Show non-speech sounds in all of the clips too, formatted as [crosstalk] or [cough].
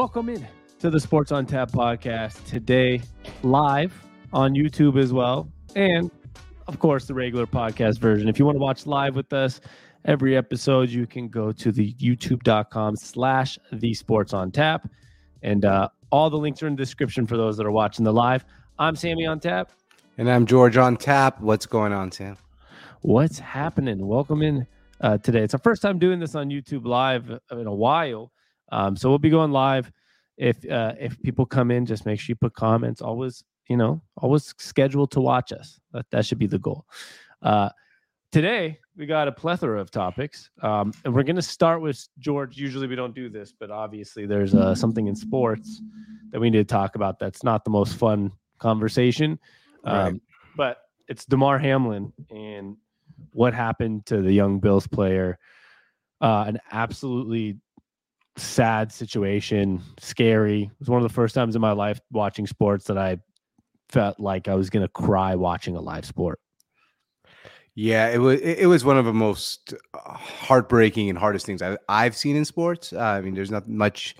Welcome in to the Sports on Tap podcast today, live on YouTube as well, and of course the regular podcast version. If you want to watch live with us every episode, you can go to the youtube.com slash the sports on tap. And uh, all the links are in the description for those that are watching the live. I'm Sammy on tap. And I'm George on tap. What's going on, Sam? What's happening? Welcome in uh, today. It's our first time doing this on YouTube live in a while. Um, so we'll be going live. If uh, if people come in, just make sure you put comments. Always, you know, always schedule to watch us. That that should be the goal. Uh, today we got a plethora of topics, um, and we're going to start with George. Usually we don't do this, but obviously there's uh, something in sports that we need to talk about. That's not the most fun conversation, um, right. but it's Damar Hamlin and what happened to the young Bills player. Uh, an absolutely sad situation, scary. It was one of the first times in my life watching sports that I felt like I was going to cry watching a live sport. Yeah, it was it was one of the most uh, heartbreaking and hardest things I, have seen in sports. Uh, I mean, there's not much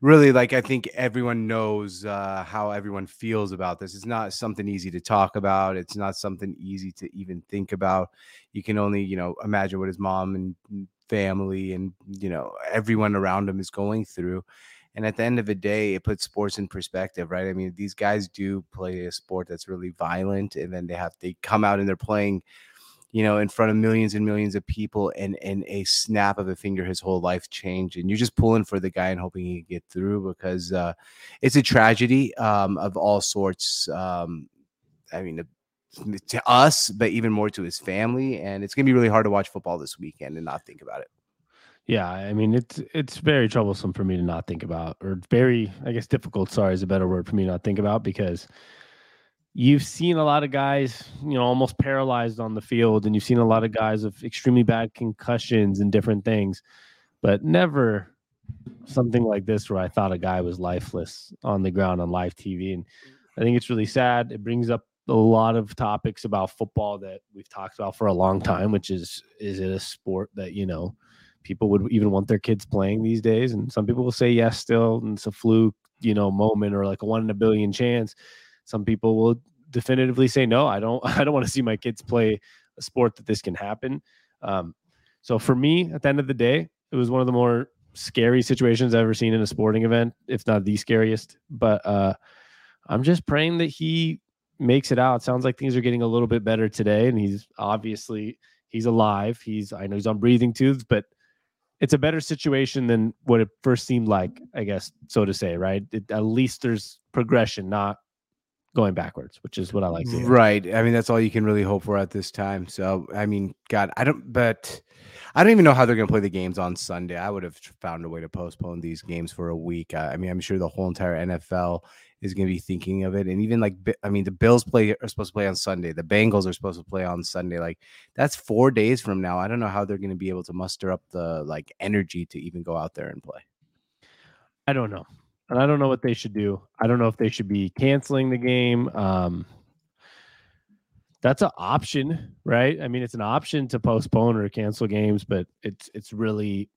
really like I think everyone knows uh, how everyone feels about this. It's not something easy to talk about. It's not something easy to even think about. You can only you know imagine what his mom and family and you know everyone around him is going through and at the end of the day it puts sports in perspective right? I mean these guys do play a sport that's really violent and then they have they come out and they're playing you know in front of millions and millions of people and in a snap of a finger his whole life changed and you're just pulling for the guy and hoping he get through because uh, it's a tragedy um, of all sorts um, i mean to us, but even more to his family. And it's gonna be really hard to watch football this weekend and not think about it. Yeah, I mean it's it's very troublesome for me to not think about, or very, I guess, difficult. Sorry, is a better word for me to not think about because you've seen a lot of guys, you know, almost paralyzed on the field, and you've seen a lot of guys with extremely bad concussions and different things, but never something like this where I thought a guy was lifeless on the ground on live TV. And I think it's really sad. It brings up a lot of topics about football that we've talked about for a long time, which is is it a sport that you know people would even want their kids playing these days? And some people will say yes, still, and it's a fluke, you know, moment or like a one in a billion chance. Some people will definitively say no. I don't. [laughs] I don't want to see my kids play a sport that this can happen. Um, so for me, at the end of the day, it was one of the more scary situations I've ever seen in a sporting event, if not the scariest. But uh, I'm just praying that he makes it out. Sounds like things are getting a little bit better today, and he's obviously he's alive. He's I know he's on breathing tubes, but it's a better situation than what it first seemed like, I guess, so to say, right? It, at least there's progression, not going backwards, which is what I like. Right. I mean, that's all you can really hope for at this time. So, I mean, God, I don't, but I don't even know how they're going to play the games on Sunday. I would have found a way to postpone these games for a week. I, I mean, I'm sure the whole entire NFL is going to be thinking of it. And even like, I mean, the Bills play are supposed to play on Sunday. The Bengals are supposed to play on Sunday. Like that's four days from now. I don't know how they're going to be able to muster up the like energy to even go out there and play. I don't know. And I don't know what they should do. I don't know if they should be canceling the game. Um, that's an option, right? I mean, it's an option to postpone or cancel games, but it's it's really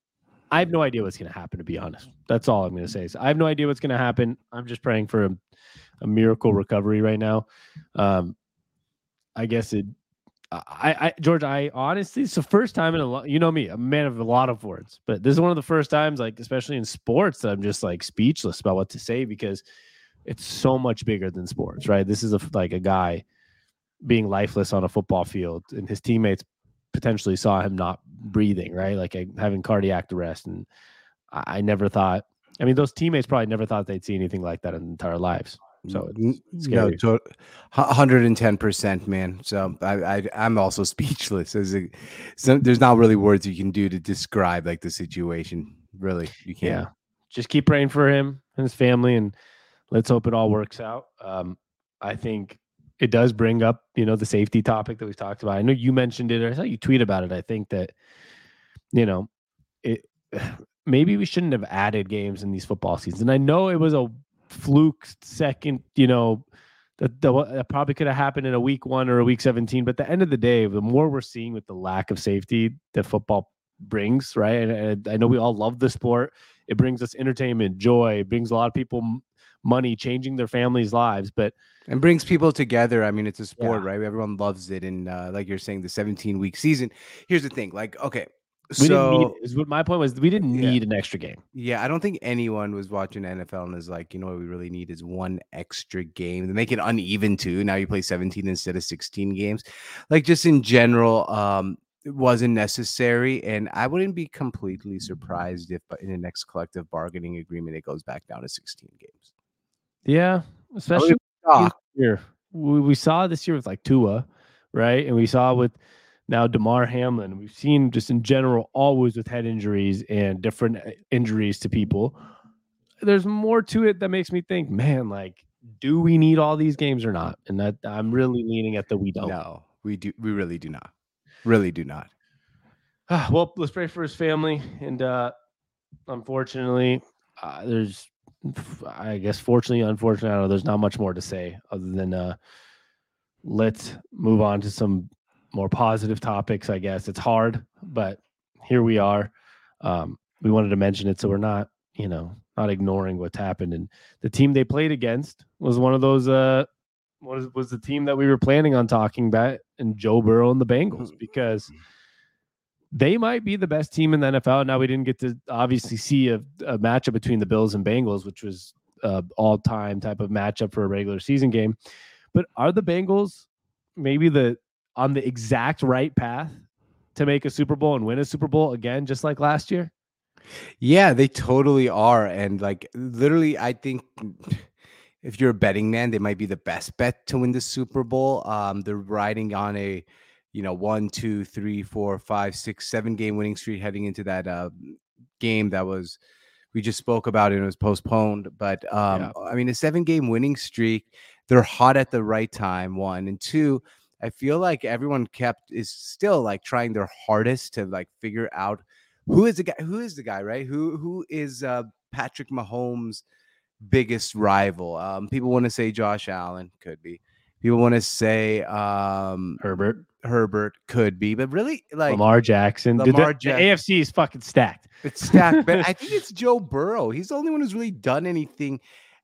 I have no idea what's going to happen, to be honest. That's all I'm going to say. So I have no idea what's going to happen. I'm just praying for a, a miracle recovery right now. Um, I guess it. I, I, George, I honestly, it's the first time in a lot. You know me, a man of a lot of words, but this is one of the first times, like especially in sports, that I'm just like speechless about what to say because it's so much bigger than sports, right? This is a like a guy being lifeless on a football field, and his teammates potentially saw him not breathing, right? Like having cardiac arrest. And I never thought, I mean, those teammates probably never thought they'd see anything like that in their entire lives. So it's no, to, 110%, man. So I, I, am also [laughs] speechless. As a, there's not really words you can do to describe like the situation. Really, you can't. Yeah. Just keep praying for him and his family, and let's hope it all works out. Um, I think it does bring up, you know, the safety topic that we've talked about. I know you mentioned it. or I saw you tweet about it. I think that, you know, it [sighs] maybe we shouldn't have added games in these football seasons. And I know it was a fluke second, you know, that, that probably could have happened in a week one or a week 17. But at the end of the day, the more we're seeing with the lack of safety that football brings, right? And, I know we all love the sport It brings us entertainment, joy. It brings a lot of people money, changing their families' lives. But and brings people together. I mean, it's a sport, Yeah. right? Everyone loves it, and uh, like you're saying, the 17 week season. Here's the thing, like, okay, we didn't need. so Is what my point was. We didn't Yeah. need an extra game. yeah, I don't think anyone was watching NFL and is like, you know what we really need is one extra game. They make it uneven too. Now you play 17 instead of 16 games. Like just in general, um, it wasn't necessary, and I wouldn't be completely surprised if, but in the next collective bargaining agreement, it goes back down to 16 games. Yeah, especially here. We, we saw this year with like Tua, right? And we saw with now Damar Hamlin. We've seen just in general always with head injuries and different uh, injuries to people. There's more to it that makes me think, man, like, do we need all these games or not? And that I'm really leaning at the we don't. No, we do. We really do not. Really do not. Ah, well, let's pray for his family. And uh unfortunately, uh, there's, I guess, fortunately, unfortunately, I don't know. There's not much more to say other than uh let's move on to some more positive topics. I guess it's hard, but here we are. Um, we wanted to mention it, so we're not, you know, not ignoring what's happened. And the team they played against was one of those. Uh, was was the team that we were planning on talking about, and Joe Burrow and the Bengals because they might be the best team in the NFL. Now we didn't get to obviously see a, a matchup between the Bills and Bengals, which was uh, all time type of matchup for a regular season game. But are the Bengals maybe the on the exact right path to make a Super Bowl and win a Super Bowl again, just like last year? Yeah, they totally are. And like literally, I think if you're a betting man, they might be the best bet to win the Super Bowl. Um, they're riding on a you know one, two, three, four, five, six, seven game winning streak heading into that uh, game that was we just spoke about it and it was postponed. But um, Yeah. I mean, a seven game winning streak, they're hot at the right time. One and two. I feel like everyone kept is still like trying their hardest to like figure out who is the guy who is the guy right who who is uh patrick mahomes biggest rival um people want to say josh allen could be people want to say um Herbert, herbert could be but really like Lamar Jackson. Dude, the- Lamar the, AFC is fucking stacked. it's stacked but i [laughs] think it's joe burrow he's the only one who's really done anything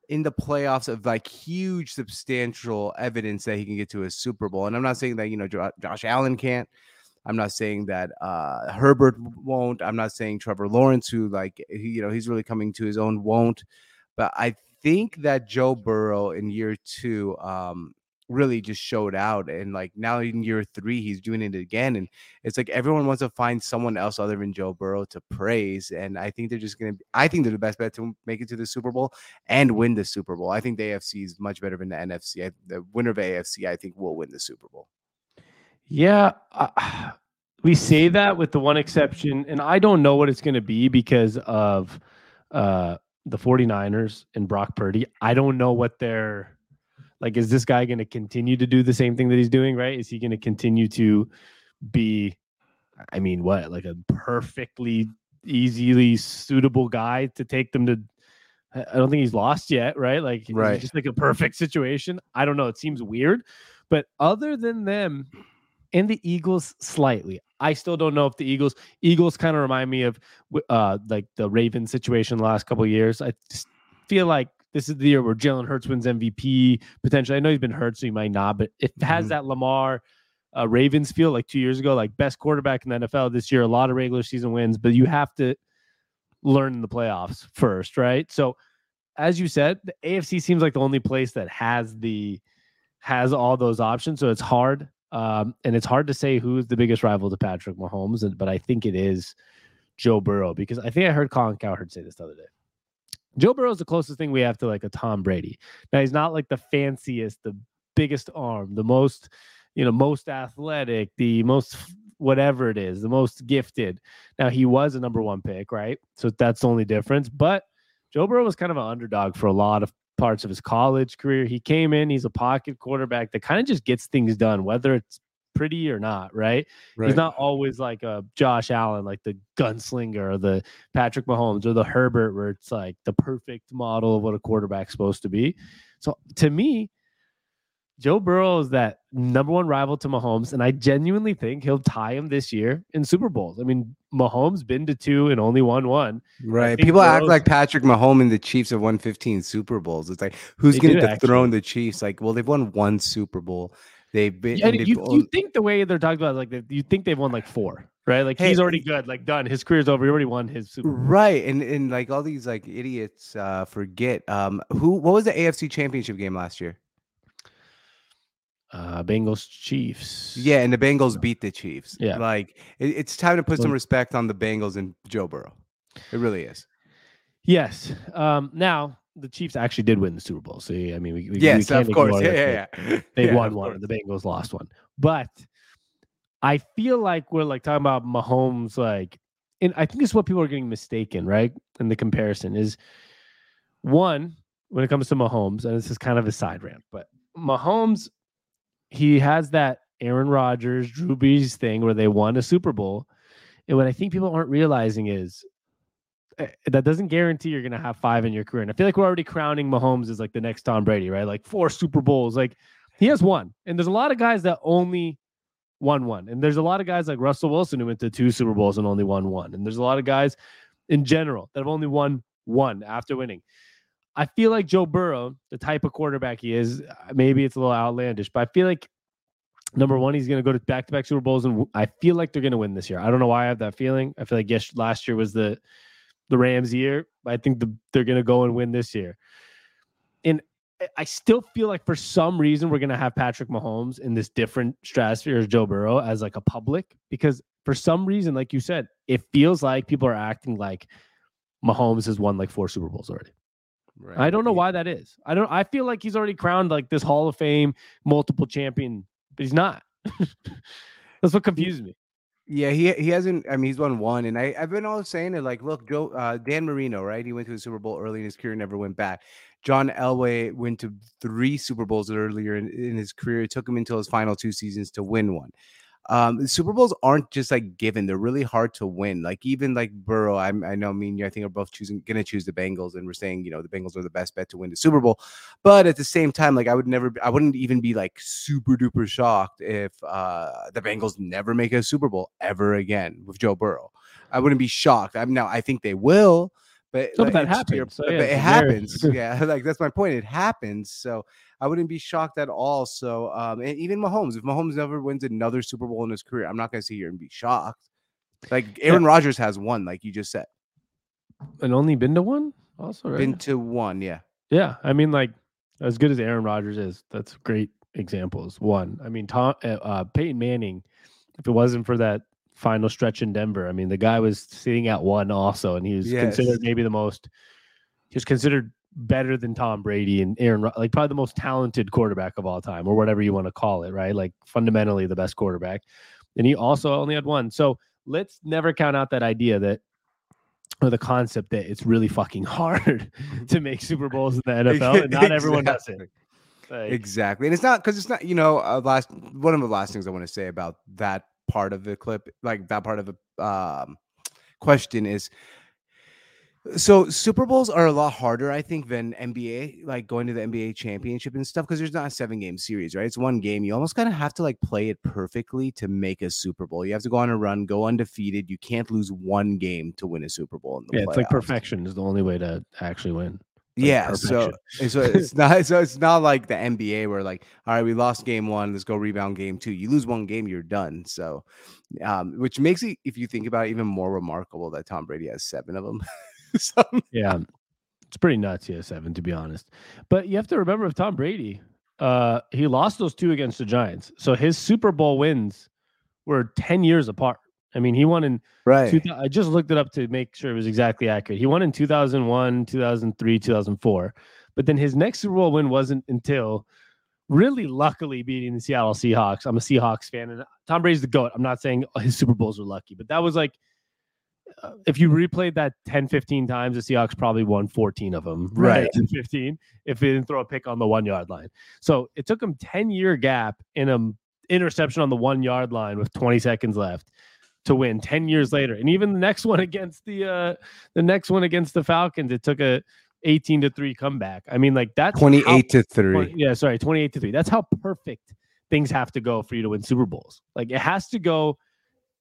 in the playoffs of like huge substantial evidence that he can get to a super bowl and i'm not saying that you know josh allen can't I'm not saying that uh, Herbert won't. I'm not saying Trevor Lawrence, who like he, you know he's really coming to his own, won't. But I think that Joe Burrow in year two um, really just showed out, and like now in year three he's doing it again, and it's like everyone wants to find someone else other than Joe Burrow to praise, and I think they're just gonna. I think they're the best bet to make it to the Super Bowl and win the Super Bowl. I think the AFC is much better than the NFC. I, the winner of AFC, I think, will win the Super Bowl. Yeah, uh, [sighs] we say that with the one exception, and I don't know what it's going to be because of uh, the 49ers and Brock Purdy. I don't know what they're like. Is this guy going to continue to do the same thing that he's doing? Right? Is he going to continue to be? I mean, what like a perfectly easily suitable guy to take them to? I don't think he's lost yet, right? Like, Right. just like a perfect situation. I don't know. It seems weird, but other than them, and the Eagles slightly. I still don't know if the Eagles Eagles kind of remind me of uh like the raven situation the last couple of years. I just feel like this is the year where Jalen Hurts wins MVP potentially. I know he's been hurt, so he might not, but it has Mhm. that Lamar uh, Ravens feel like two years ago, like best quarterback in the NFL this year. A lot of regular season wins, but you have to learn in the playoffs first, right? So, as you said, the AFC seems like the only place that has the has all those options. So it's hard, um, and it's hard to say who's the biggest rival to Patrick Mahomes. But I think it is Joe Burrow because I think I heard Colin Cowherd say this the other day. Joe Burrow is the closest thing we have to like a Tom Brady. Now he's not like the fanciest, the biggest arm, the most, you know, most athletic, the most whatever it is, the most gifted. Now he was a number one pick, right? So that's the only difference. But Joe Burrow was kind of an underdog for a lot of parts of his college career. He came in, he's a pocket quarterback that kind of just gets things done, whether it's pretty or not, right? He's not always like a Josh Allen, like the gunslinger or the Patrick Mahomes or the Herbert, where it's like the perfect model of what a quarterback's supposed to be. So to me, Joe Burrow is that number one rival to Mahomes, and I genuinely think he'll tie him this year in Super Bowls. I mean, Mahomes been to two and only won one. Right. People Burrow's, act like Patrick Mahomes and the Chiefs have won 15 Super Bowls. It's like who's going to dethrone the Chiefs? Like, well, they've won one Super Bowl. They've been. Yeah, you, you think the way they're talking about, like, you think they've won like four, right? Like hey, he's already good, like done. His career's over. He already won his Super Bowl. Right, and and like all these like idiots uh forget um who what was the AFC Championship game last year? uh Bengals Chiefs. Yeah, and the Bengals beat the Chiefs. Yeah, like it, it's time to put some respect on the Bengals and Joe Burrow. It really is. Yes. Um now the Chiefs actually did win the Super Bowl. So I mean, we, yes, we of course, yeah, yeah, yeah. They yeah, won one, and the Bengals lost one. But I feel like we're like talking about Mahomes, like, and I think this is what people are getting mistaken, right? In the comparison is one when it comes to Mahomes, and this is kind of a side rant, but Mahomes he has that Aaron Rodgers, Drew Brees thing where they won a Super Bowl. And what I think people aren't realizing is that doesn't guarantee you're going to have five in your career. And I feel like we're already crowning Mahomes as like the next Tom Brady, right? Like four Super Bowls. Like he has one. And there's a lot of guys that only won one. And there's a lot of guys like Russell Wilson who went to two Super Bowls and only won one. And there's a lot of guys in general that have only won one after winning. I feel like Joe Burrow, the type of quarterback he is, uh, maybe it's a little outlandish, but I feel like number one, he's going to go to back to back Super Bowls, and I feel like they're going to win this year. I don't know why I have that feeling. I feel like yes, last year was the the Rams year. I think the, they're going to go and win this year. And I still feel like for some reason we're going to have Patrick Mahomes in this different stratosphere as Joe Burrow as like a public because for some reason, like you said, it feels like people are acting like Mahomes has won like four Super Bowls already. Right. I don't know why that is. I don't. I feel like he's already crowned like this Hall of Fame multiple champion, but he's not. [laughs] That's what confuses me. Yeah, he he hasn't. I mean, he's won one, and I I've been always saying it. Like, look, Joe uh, Dan Marino, right? He went to the Super Bowl early in his career, never went back. John Elway went to three Super Bowls earlier in, in his career. It took him until his final two seasons to win one um, Super Bowls aren't just like given; they're really hard to win. Like even like Burrow, I'm, I know, me and you, I think are both choosing gonna choose the Bengals, and we're saying you know the Bengals are the best bet to win the Super Bowl. But at the same time, like I would never, I wouldn't even be like super duper shocked if uh the Bengals never make a Super Bowl ever again with Joe Burrow. I wouldn't be shocked. I'm now, I think they will. But, so, like, that happens. so, yeah, but it happens. [laughs] yeah, [laughs] like that's my point. It happens. So I wouldn't be shocked at all. So, um, and even Mahomes, if Mahomes never wins another Super Bowl in his career, I'm not to sit here and be shocked. Like Aaron yeah. Rodgers has one, like you just said, and only been to one. Also, right? been to one. Yeah, yeah. I mean, like as good as Aaron Rodgers is, that's great examples. One, I mean, Tom, uh, uh, Peyton Manning. If it wasn't for that final stretch in Denver, I mean, the guy was sitting at one also, and he was yes. considered maybe the most. He was considered better than Tom Brady and Aaron, like probably the most talented quarterback of all time, or whatever you want to call it, right? Like fundamentally the best quarterback. And he also only had one. So let's never count out that idea that, or the concept that it's really fucking [laughs] hard to make Super Bowls in the NFL, and not exactly. [laughs] everyone does it. Like, exactly, and it's not because it's not. You know, uh, last one of the last things I want to say about that part of the clip, like that part of the um, question is so Super Bowls are a lot harder, I think, than NBA, like going to the NBA championship and stuff, because there's not a seven game series, right? It's one game. You almost kind of have to like play it perfectly to make a Super Bowl. You have to go on a run, go undefeated. You can't lose one game to win a Super Bowl. yeah, playoffs. it's like perfection is the only way to actually win. Yeah, so so [laughs] it's not so it's not like the NBA where like all right we lost game one let's go rebound game two you lose one game you're done so um which makes it if you think about it even more remarkable that Tom Brady has seven of them [laughs] so, yeah, it's pretty nuts. Yeah, seven to be honest. But you have to remember, with Tom Brady, uh, he lost those two against the Giants, so his Super Bowl wins were ten years apart. I mean, he won in right. Two, I just looked it up to make sure it was exactly accurate. He won in 2001, 2003, 2004. But then his next Super Bowl win wasn't until really luckily beating the Seattle Seahawks. I'm a Seahawks fan, and Tom Brady's the GOAT. I'm not saying his Super Bowls were lucky, but that was like uh, if you replayed that 10, 15 times, the Seahawks probably won 14 of them. [laughs] Right. 15 if they didn't throw a pick on the one yard line. So it took him 10 year gap in a interception on the one yard line with 20 seconds left to win 10 years later. And even the next one [laughs] against the uh the next one against the Falcons, it took a 18 to 3 comeback. I mean, like that's how- 28 to 3. 20 yeah, sorry, 28 to 3. That's how perfect things have to go for you to win Super Bowls. Like it has to go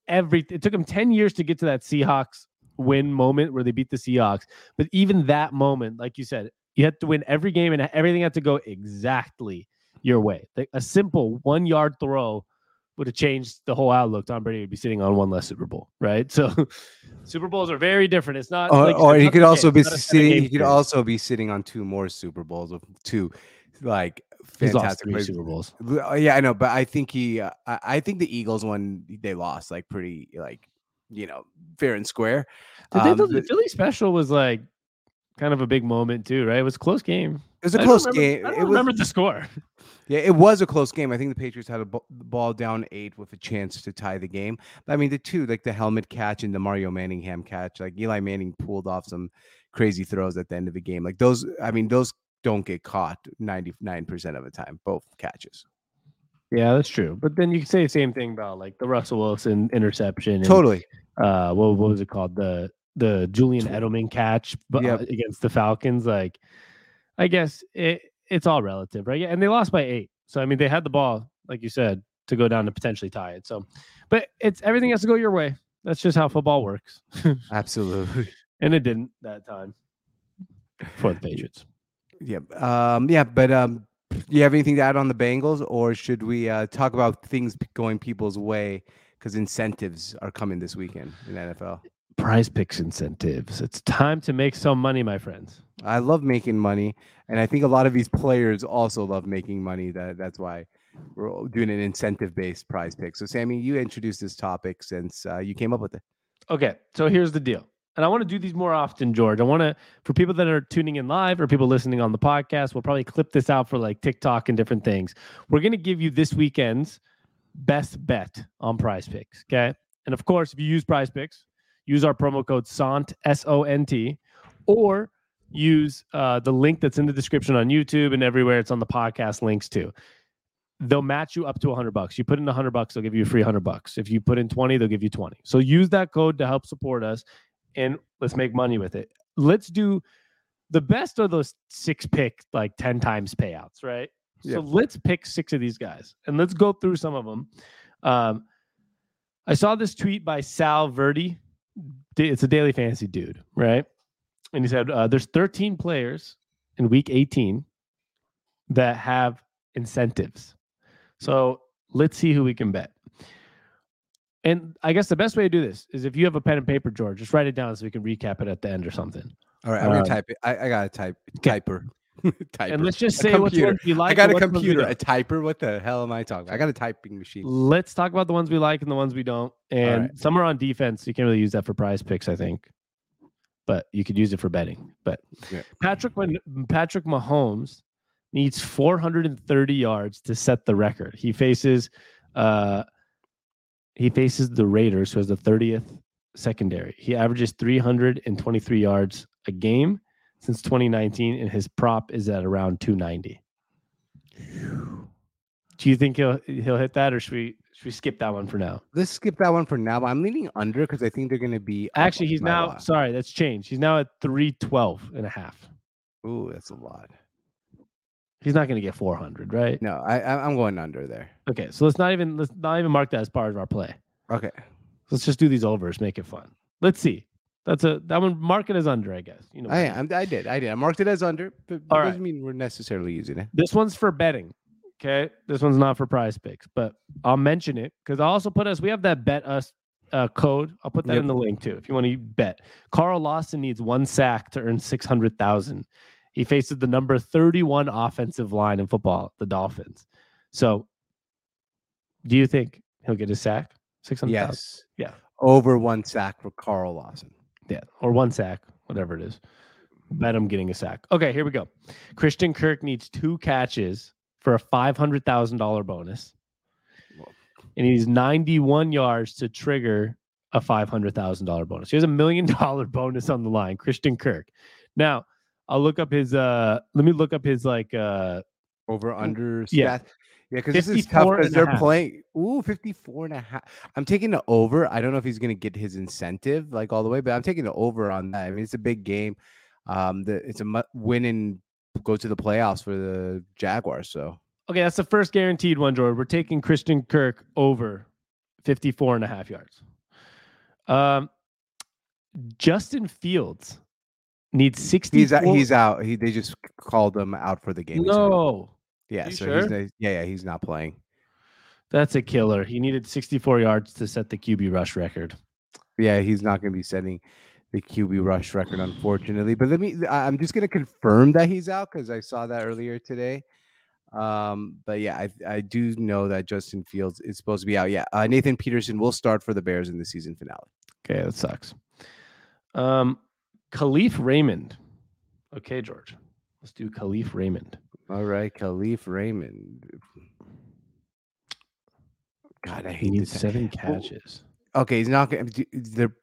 every it took them 10 years to get to that Seahawks win moment where they beat the Seahawks. But even that moment, like you said, you had to win every game and everything had to go exactly your way. Like a simple one yard throw would have changed the whole outlook. Tom Brady would be sitting on one less Super Bowl, right? [laughs] So Super Bowls are very different. It's not Or, like or could also game. be It's not a seven sitting. game He could series. also be sitting on two more Super Bowls of two, like fantastic. Super Bowls. Uh, Yeah, I know, but I think he. Uh, I I think the Eagles one they lost like pretty like you know fair and square. Um, the the- Philly special was like kind of a big moment too, right? It was a close game. It was a I close remember- game. I don't It was remember the score. [laughs] Yeah, it was a close game. I think the Patriots had a b- ball down eight with a chance to tie the game. I mean, the two, like the helmet catch and the Mario Manningham catch, like Eli Manning pulled off some crazy throws at the end of the game. Like those, I mean, those don't get caught 99% of the time, both catches. Yeah, that's true. But then you can say the same thing about like the Russell Wilson interception. And, Totally. Uh, what, what was it called? The the Julian Edelman catch, but Yep. uh, against the Falcons. Like, I guess it it's all relative, right? Yeah, and they lost by eight. So I mean, they had the ball, like you said, to go down to potentially tie it. So, but it's everything has to go your way. That's just how football works, [laughs] Absolutely. and it didn't that time for the Patriots. Yeah. Um, yeah. But um, do you have anything to add on the Bengals, or should we uh, talk about things going people's way? Because incentives are coming this weekend in NFL. Prize picks incentives. It's time to make some money, my friends. I love making money, and I think a lot of these players also love making money. That that's why we're doing an incentive-based prize pick. So, Sammy, you introduced this topic since uh, you came up with it. Okay, so here's the deal. And I want to do these more often, George. I want to, for people that are tuning in live or people listening on the podcast, we'll probably clip this out for like TikTok and different things. We're going to give you this weekend's best bet on prize picks. Okay. And of course, if you use prize picks, use our promo code SONT, S O N T, or use uh, the link that's in the description on YouTube and everywhere. It's on the podcast links too. They'll match you up to 100 bucks. You put in 100 bucks, they'll give you a free 100 bucks. If you put in 20, they'll give you 20. So use that code to help support us and let's make money with it. Let's do the best of those six pick like 10 times payouts, right? Yeah. So let's pick six of these guys and let's go through some of them. Um, I saw this tweet by Sal Vetri. It's a daily fantasy dude, right? And he said uh, there's 13 players in week 18 that have incentives. So let's see who we can bet. And I guess the best way to do this is if you have a pen and paper, George, just write it down so we can recap it at the end or something. All right, I'm gonna Um, type it. I, I got a type okay. typer. [laughs] typer. And let's just say which ones you like. I got a we computer, a typer. What the hell am I talking? About? I got a typing machine. Let's talk about the ones we like and the ones we don't. And right. some are on defense. You can't really use that for prize picks, I think. But you could use it for betting. But Yeah. Patrick when Patrick Mahomes needs 430 yards to set the record. He faces uh he faces the Raiders, who has the 30th secondary. He averages 323 yards a game since 2019, and his prop is at around 290. Do you think he'll he'll hit that, or should we should we skip that one for now? Let's skip that one for now. But I'm leaning under because I think they're gonna be. Actually, he's now lot. sorry, that's changed. He's now at 312 and a half. Ooh, that's a lot. He's not going to get 400, right? No, I, I I'm going under there. Okay, so let's not even let's not even mark that as part of our play. Okay. Let's just do these overs, make it fun. Let's see. That's a that one mark it as under, I guess. You know, I I. I'm, I did I did. I marked it as under, but All it doesn't mean we're necessarily using it. This one's for betting. Okay. This one's not for prize picks, but I'll mention it because I'll also put us, we have that bet us uh, code. I'll put that Yep. in the link too if you want to bet. Carl Lawson needs one sack to earn 600,000. He faces the number 31 offensive line in football, the Dolphins. So do you think he'll get a sack? 600,000? Yes. Yeah. Over one sack for Carl Lawson. Yeah. Or one sack, whatever it is. Bet him getting a sack. Okay, here we go. Christian Kirk needs two catches for a $500,000 bonus. Whoa. And he's 91 yards to trigger a $500,000 bonus. He has a million dollar bonus on the line, Christian Kirk. Now, I'll look up his uh let me look up his like uh Over under yeah. stat. Yeah, because this is tough 54 because they're half. playing. Ooh, 54 and a half. I'm taking the over. I don't know if he's going to get his incentive like all the way, but I'm taking the over on that. I mean, it's a big game. um, the, it's a win and go to the playoffs for the Jaguars. So Okay, that's the first guaranteed one, Jordan. We're taking Christian Kirk over 54 and a half yards. Um, Justin Fields needs 60. he's out, he's out. He they just called him out for the game. No, yeah, so sure? he's yeah, yeah, he's not playing. that's a killer. He needed 64 yards to set the QB rush record. Yeah, he's not going to be setting the QB rush record, unfortunately. But let me, I'm just going to confirm that he's out because I saw that earlier today. Um, but yeah, I, I do know that Justin Fields is supposed to be out. Yeah, uh, Nathan Peterman will start for the Bears in the season finale. Okay, that sucks. Um, Kalif Raymond. Okay, George. Let's do Kalif Raymond. All right, Kalif Raymond. God, I He hate needs this. seven catches. Okay, he's not going. to They're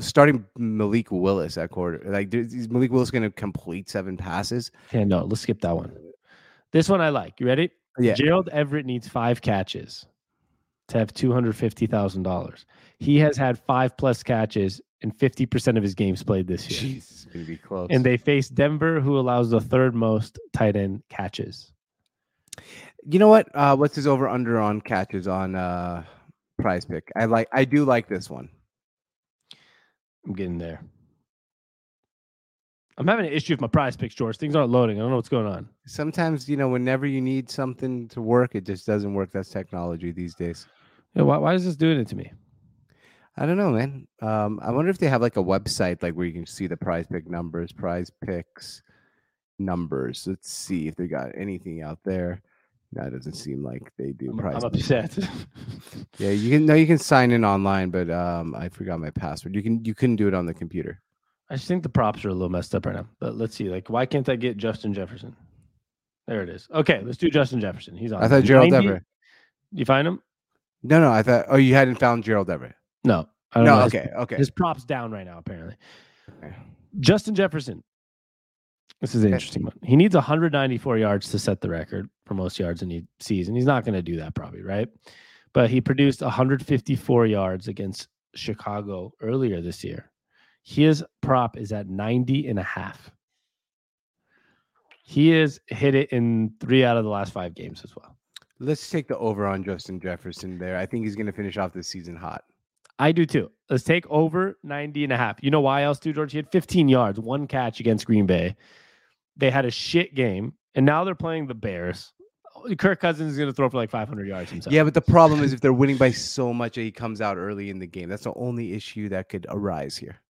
starting Malik Willis at quarter. Like, is Malik Willis going to complete seven passes? Yeah, no, let's skip that one. This one I like. You ready? Yeah. Gerald Everett needs five catches to have two hundred fifty thousand dollars. He has had five plus catches in fifty percent of his games played this year. Jeez, it's going to be close. And they face Denver, who allows the third most tight end catches. You know what? Uh, what's his over under on catches on uh prize pick? I like I do like this one. I'm getting there. I'm having an issue with my prize picks, George. Things aren't loading. I don't know what's going on. Sometimes, you know, whenever you need something to work, it just doesn't work. That's technology these days. Yeah, why, why is this doing it to me? I don't know, man. Um, I wonder if they have like a website like where you can see the prize pick numbers, prize picks numbers. Let's see if they got anything out there. It doesn't seem like they do I'm, prize I'm upset. [laughs] Yeah, you can no, you can sign in online, but um I forgot my password. You can you couldn't do it on the computer. I just think the props are a little messed up right now. But let's see. Like, why can't I get Justin Jefferson? There it is. Okay, let's do Justin Jefferson. He's on. I thought Gerald 90? Everett. You find him? No, no, I thought oh you hadn't found Gerald Everett. No. I don't No, know. His- okay, okay. His props down right now, apparently. Okay. Justin Jefferson. This is an interesting one. He needs 194 yards to set the record for most yards in a season. He's not going to do that probably, right? But he produced 154 yards against Chicago earlier this year. His prop is at 90 and a half. He has hit it in three out of the last five games as well. Let's take the over on Justin Jefferson there. I think he's going to finish off this season hot. I do too. Let's take over 90 and a half. You know why else, too, George? He had 15 yards, one catch against Green Bay. They had a shit game, and now they're playing the Bears. Kirk Cousins is going to throw for like 500 yards himself. Yeah, but the problem is if they're winning by so much that he comes out early in the game. That's the only issue that could arise here.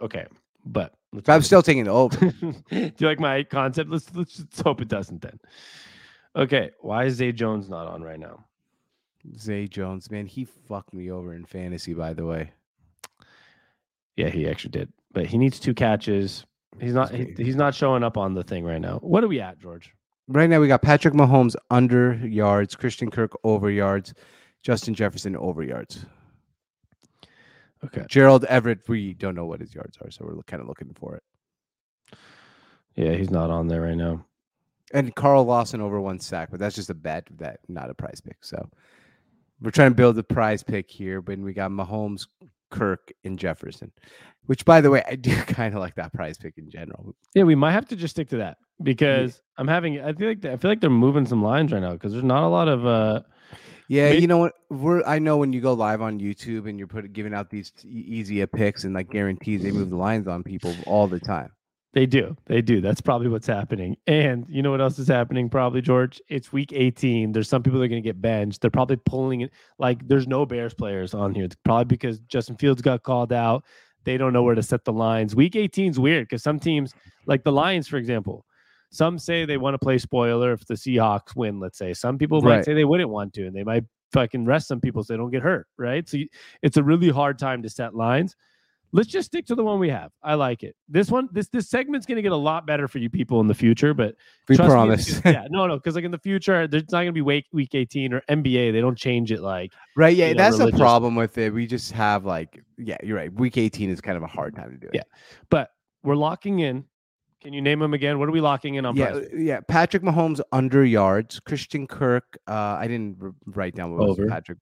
Okay, but But I'm still taking the over. [laughs] do you like my concept? Let's let's just hope it doesn't then. Okay, why is Zay Jones not on right now? Zay Jones, man, he fucked me over in fantasy, by the way. Yeah, he actually did, but he needs two catches. He's not. He, he's not showing up on the thing right now. What are we at, George? Right now, we got Patrick Mahomes under yards, Christian Kirk over yards, Justin Jefferson over yards. Okay. Gerald Everett, we don't know what his yards are, so we're kind of looking for it. Yeah, he's not on there right now. And Carl Lawson over one sack, but that's just a bet, that not a prize pick. So we're trying to build a prize pick here, but we got Mahomes, Kirk, and Jefferson. Which, by the way, I do [laughs] kind of like that prize pick in general. Yeah, we might have to just stick to that because I'm having. I feel like I feel like they're moving some lines right now because there's not a lot of. uh Yeah, Maybe- you know what? We're I know when you go live on YouTube and you're putting giving out these e- easy picks and like guarantees, they move the lines on people all the time. They do, they do. That's probably what's happening. And you know what else is happening? Probably George. It's week 18. There's some people that are going to get benched. They're probably pulling it. Like there's no Bears players on here. It's probably because Justin Fields got called out. They don't know where to set the lines. Week 18 is weird because some teams, like the Lions, for example, some say they want to play spoiler if the Seahawks win. Let's say some people might say they wouldn't want to, and they might fucking rest some people so they don't get hurt. Right. So you, it's a really hard time to set lines. Let's just stick to the one we have. I like it. This one, this this segment's going to get a lot better for you people in the future. But We trust me, promise. because- yeah, no, no, because like in the future, there's not going to be week week 18 or NBA. They don't change it like right? Yeah, know, that's the religious- problem with it. We just have like, yeah, you're right. Week 18 is kind of a hard time to do it. Yeah. but we're locking in. Can you name them again? What are we locking in on? yeah, price? yeah. Patrick Mahomes under yards, Christian Kirk. Uh, I didn't write down what Over. was Patrick.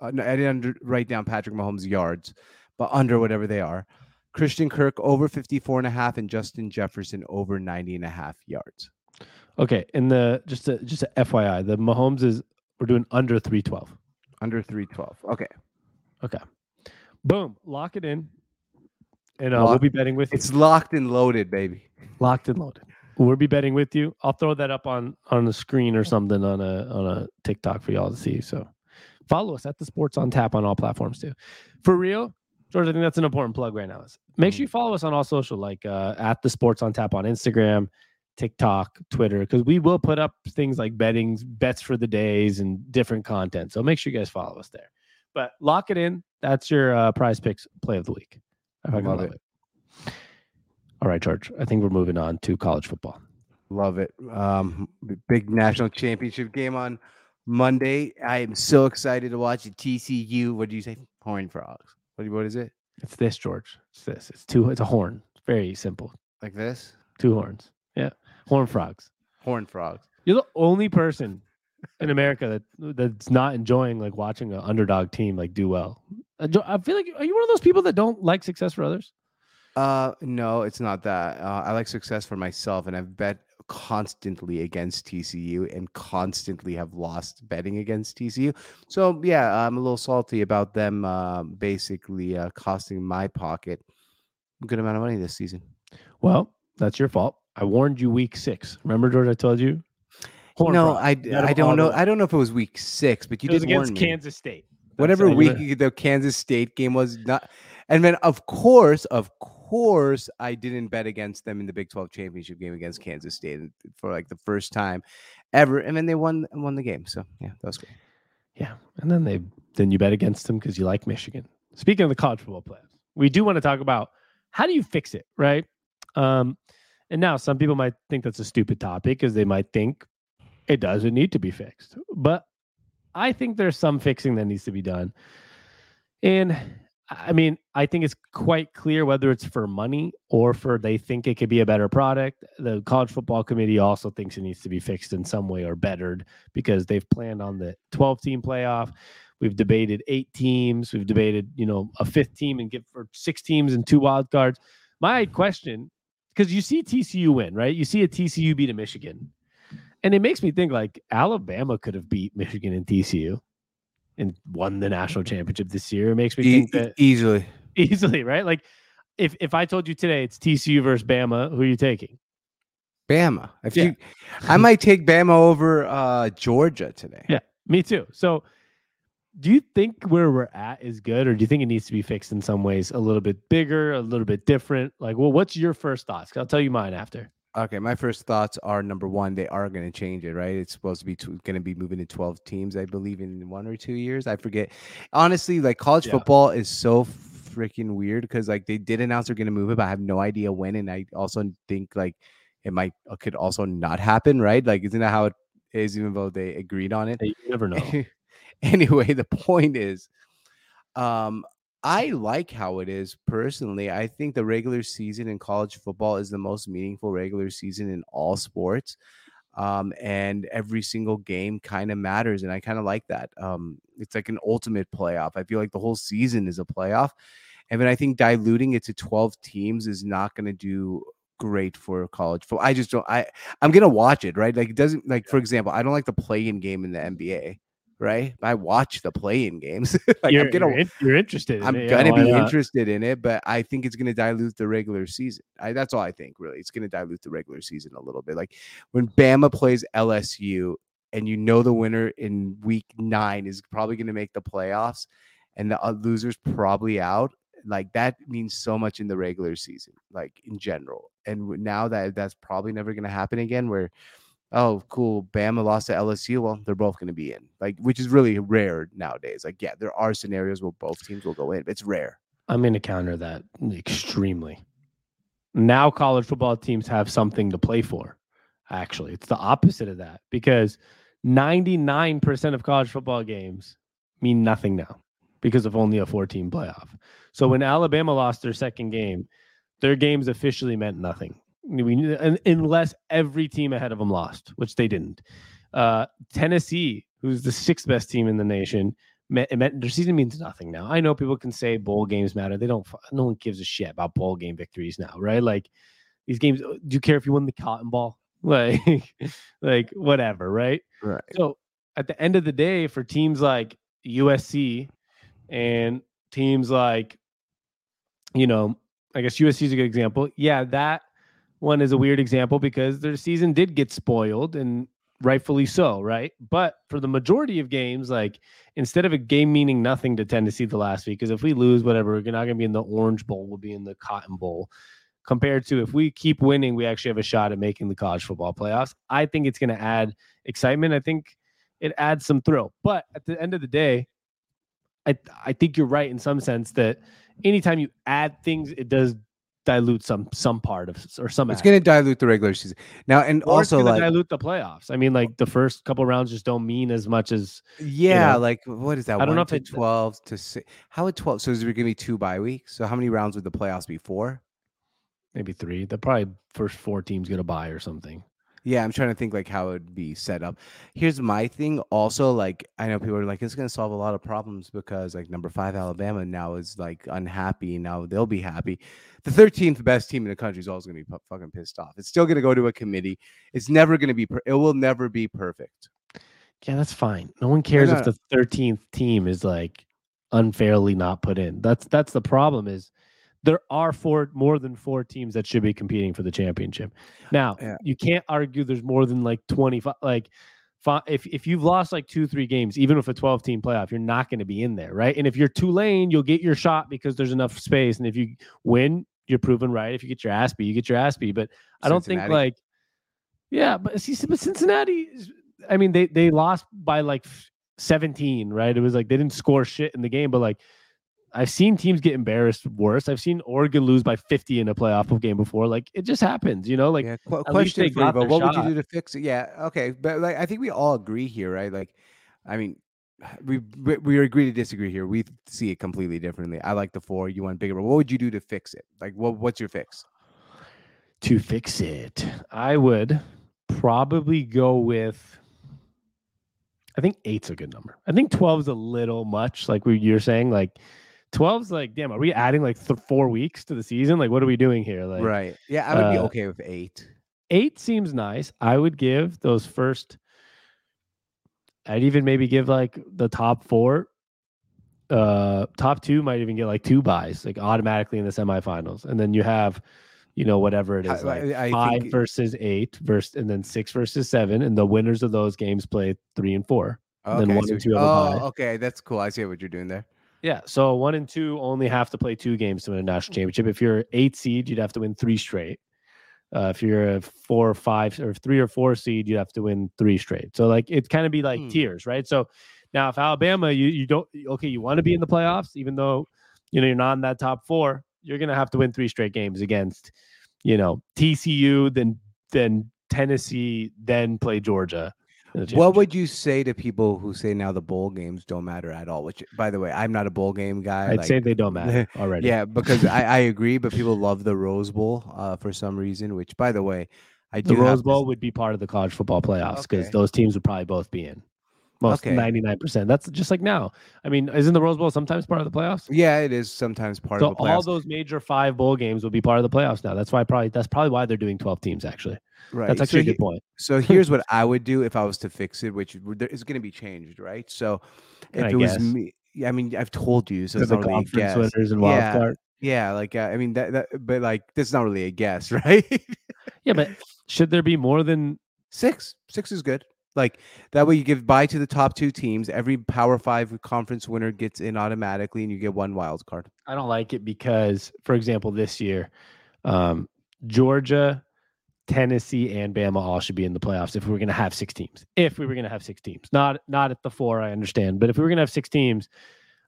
Uh, no, I didn't under, write down Patrick Mahomes yards, but under whatever they are. Christian Kirk over 54 and a half and Justin Jefferson over 90 and a half yards. Okay, and the just a, just a FYI, the Mahomes is we're doing under 312. Under 312. Okay. Okay. Boom, lock it in. And uh, we'll be betting with you. It's locked and loaded, baby. Locked and loaded. We'll be betting with you. I'll throw that up on on the screen or something on a on a TikTok for y'all to see. So follow us at the Sports on Tap on all platforms too. For real, George, I think that's an important plug right now. Make sure you follow us on all social, like uh, at the Sports on Tap on Instagram, TikTok, Twitter, because we will put up things like bettings, bets for the days, and different content. So make sure you guys follow us there. But lock it in. That's your uh, prize picks play of the week. I love, love it. it. All right, George. I think we're moving on to college football. Love it. Um, big national championship game on Monday. I am so excited to watch it. TCU. What do you say? Horn frogs. What, what is it? It's this, George. It's this. It's two. It's a horn. It's very simple. Like this. Two horns. Yeah. Horn frogs. Horn frogs. You're the only person in America that that's not enjoying like watching an underdog team like do well. I feel like are you one of those people that don't like success for others? Uh, no, it's not that. Uh, I like success for myself, and I've bet constantly against TCU and constantly have lost betting against TCU. So yeah, I'm a little salty about them uh, basically uh, costing my pocket a good amount of money this season. Well, that's your fault. I warned you week six. Remember, George? I told you. Horn no, I, I don't know. I don't know if it was week six, but you it did against Kansas State. That's Whatever week the Kansas State game was not, and then of course, of course I didn't bet against them in the Big 12 championship game against Kansas State for like the first time ever. And then they won won the game. So yeah, that was great. Yeah. And then they then you bet against them because you like Michigan. Speaking of the college football playoffs, we do want to talk about how do you fix it, right? Um, and now some people might think that's a stupid topic because they might think it doesn't need to be fixed. But I think there's some fixing that needs to be done. And I mean, I think it's quite clear whether it's for money or for they think it could be a better product. The college football committee also thinks it needs to be fixed in some way or bettered because they've planned on the 12 team playoff. We've debated eight teams. We've debated, you know, a fifth team and give for six teams and two wild cards. My question, because you see TCU win, right? You see a TCU beat a Michigan. And it makes me think like Alabama could have beat Michigan and TCU and won the national championship this year. It makes me e- think that easily, [laughs] easily, right? Like if if I told you today it's TCU versus Bama, who are you taking? Bama. If yeah. you, I [laughs] might take Bama over uh, Georgia today. Yeah, me too. So, do you think where we're at is good, or do you think it needs to be fixed in some ways, a little bit bigger, a little bit different? Like, well, what's your first thoughts? I'll tell you mine after. Okay, my first thoughts are number one, they are going to change it, right? It's supposed to be going to be moving to 12 teams, I believe, in one or two years. I forget. Honestly, like college yeah. football is so freaking weird because like they did announce they're going to move it, but I have no idea when. And I also think like it might uh, could also not happen, right? Like, isn't that how it is, even though they agreed on it? You never know. [laughs] anyway, the point is, um, I like how it is personally. I think the regular season in college football is the most meaningful regular season in all sports. Um, and every single game kind of matters. And I kind of like that. Um, it's like an ultimate playoff. I feel like the whole season is a playoff. And then I think diluting it to 12 teams is not going to do great for college football. I just don't, I, I'm going to watch it, right? Like it doesn't, like, for example, I don't like the play in game in the NBA right? I watch the playing games. [laughs] like you're, I'm gonna, you're, you're interested. I'm it, gonna be interested in it, but I think it's gonna dilute the regular season. I, that's all I think. Really, it's gonna dilute the regular season a little bit. Like when Bama plays LSU, and you know the winner in Week Nine is probably gonna make the playoffs, and the uh, loser's probably out. Like that means so much in the regular season, like in general. And now that that's probably never gonna happen again, where oh, cool, Bama lost to LSU. Well, they're both going to be in, like, which is really rare nowadays. Like, yeah, there are scenarios where both teams will go in. It's rare. I'm going to counter that extremely. Now, college football teams have something to play for. Actually, it's the opposite of that because 99% of college football games mean nothing now because of only a 14 playoff. So when Alabama lost their second game, their games officially meant nothing we unless every team ahead of them lost, which they didn't. Uh, Tennessee, who's the sixth best team in the nation, meant, it meant their season means nothing now. I know people can say bowl games matter. They don't. No one gives a shit about bowl game victories now, right? Like these games. Do you care if you won the Cotton Bowl? [laughs] Like, like whatever, right? Right. So at the end of the day, for teams like USC and teams like, you know, I guess USC is a good example. Yeah, that one is a weird example because their season did get spoiled and rightfully so, right? But for the majority of games, like instead of a game meaning nothing to Tennessee the last week, because if we lose, whatever, we're not going to be in the Orange Bowl, we'll be in the Cotton Bowl. Compared to if we keep winning, we actually have a shot at making the college football playoffs. I think it's going to add excitement. I think it adds some thrill. But at the end of the day, I I think you're right in some sense that anytime you add things, it does dilute some some part of or some. It's going to dilute the regular season now, and or also it's like dilute the playoffs. I mean, like the first couple rounds just don't mean as much as yeah, know, like what is that? I don't know if to it- twelve to six. How would twelve? So is there going to be two bye weeks? So how many rounds would the playoffs be? Four? maybe three. The probably first four teams get a bye or something. Yeah, I'm trying to think like how it would be set up. Here's my thing. Also, like I know people are like, it's gonna solve a lot of problems because like number five Alabama now is like unhappy. Now they'll be happy. The 13th best team in the country is always gonna be pu- fucking pissed off. It's still gonna go to a committee. It's never gonna be. Per- it will never be perfect. Yeah, that's fine. No one cares if the thirteenth team is like unfairly not put in. That's that's the problem. Is there are four more than four teams that should be competing for the championship. Now Yeah. you can't argue there's more than like twenty five. Like if if you've lost like two three games, even with a twelve team playoff, you're not going to be in there, right? And if you're Tulane, you'll get your shot because there's enough space. And if you win, you're proven right. If you get your ass beat, you get your ass beat. But I don't think like, yeah, but see, but Cincinnati, I mean, they they lost by like 17, right? It was like they didn't score shit in the game, but like I've seen teams get embarrassed worse. I've seen Oregon lose by 50 in a playoff game before. Like it just happens, you know. Like yeah, qu- question for you, but what would you do to fix it? Yeah, okay, but like I think we all agree here, right? Like, I mean, [sighs] we we, we agree to disagree here. We see it completely differently. I like the four. You want bigger. But what would you do to fix it? Like, what what's your fix? to fix it, I would probably go with. I think eight's a good number. I think 12 is a little much, like we, you're saying. Like 12's like, damn, are we adding like th- four weeks to the season? Like, what are we doing here? Like, right. Yeah, I would be uh, okay with eight. eight seems nice. I would give those first. I'd even maybe give like the top four. Uh, top two might even get like two byes, like automatically in the semifinals, and then you have, you know, whatever it is, I- like I- I five think- versus eight, versus and then six versus seven, and the winners of those games play three and four. and then Okay, one and what two you- have a oh, okay, that's cool. I see what you're doing there. Yeah, so one and two only have to play two games to win a national championship. If you're eight seed, you'd have to win three straight. Uh, if you're a four or five or three or four seed, you'd have to win three straight. So like it kind of be like Hmm. tiers, right? So now if Alabama, you you don't okay, you want to be in the playoffs, even though you know you're not in that top four, you're gonna have to win three straight games against, you know, TCU, then then Tennessee, then play Georgia. What would you say to people who say now the bowl games don't matter at all? Which, by the way, I'm not a bowl game guy. I'd like- say they don't matter [laughs] already. Yeah, because I, [laughs] I agree, but people love the Rose Bowl uh, for some reason. Which, by the way, I the Rose this- Bowl would be part of the college football playoffs because Okay. those teams would probably both be in. Most ninety nine percent. That's just like now. I mean, isn't the Rose Bowl sometimes part of the playoffs? Yeah, it is sometimes part So of the playoffs. all those major five bowl games will be part of the playoffs now. That's why probably that's probably why they're doing twelve teams. Actually, right. that's so actually a he- good point. So [laughs] here's what I would do if I was to fix it, which is going to be changed, right? So if I it was me, yeah, I mean, I've told you, so it's the not really a conference guess. winners and wild Yeah. card. Yeah, like uh, I mean that, that, but like that's not really a guess, [laughs] right? Yeah, but should there be more than? Six, six is good. Like that way, you give bye to the top two teams. Every Power Five conference winner gets in automatically, and you get one wild card. I don't like it because, for example, this year, um, Georgia, Tennessee, and Bama all should be in the playoffs if we were going to have six teams. If we were going to have six teams, not not at the four, I understand, but if we were going to have six teams,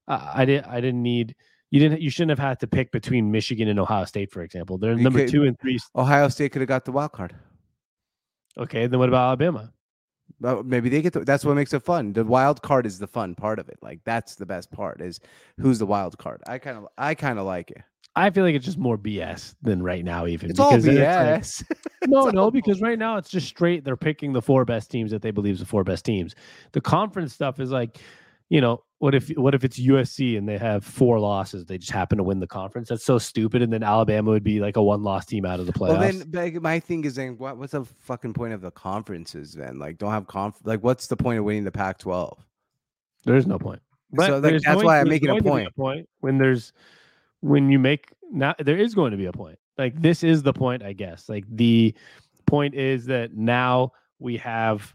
uh, I didn't. I didn't need. You didn't. You shouldn't have had to pick between Michigan and Ohio State, for example. They're You number could- two and three. Ohio State could have got the wild card. Okay, then what about Alabama? Well, maybe they get the, that's what makes it fun. The wild card is the fun part of it. Like that's the best part is who's the wild card. I kind of I kind of like it. I feel like it's just more BS than right now, even. It's all because like- BS. no, [laughs] It's no, all because right now it's just straight. They're picking the four best teams that they believe is the four best teams. The conference stuff is like, you know, what if what if it's USC and they have four losses? They just happen to win the conference. That's so stupid. And then Alabama would be like a one loss team out of the playoffs. Well, then like, my thing is then what, what's the fucking point of the conferences then? Like, don't have conf. Like, what's the point of winning the Pac-12? There's no point. But so like, that's why I'm making a point. a point. When there's when you make now there is going to be a point. Like this is the point, I guess. Like the point is that now we have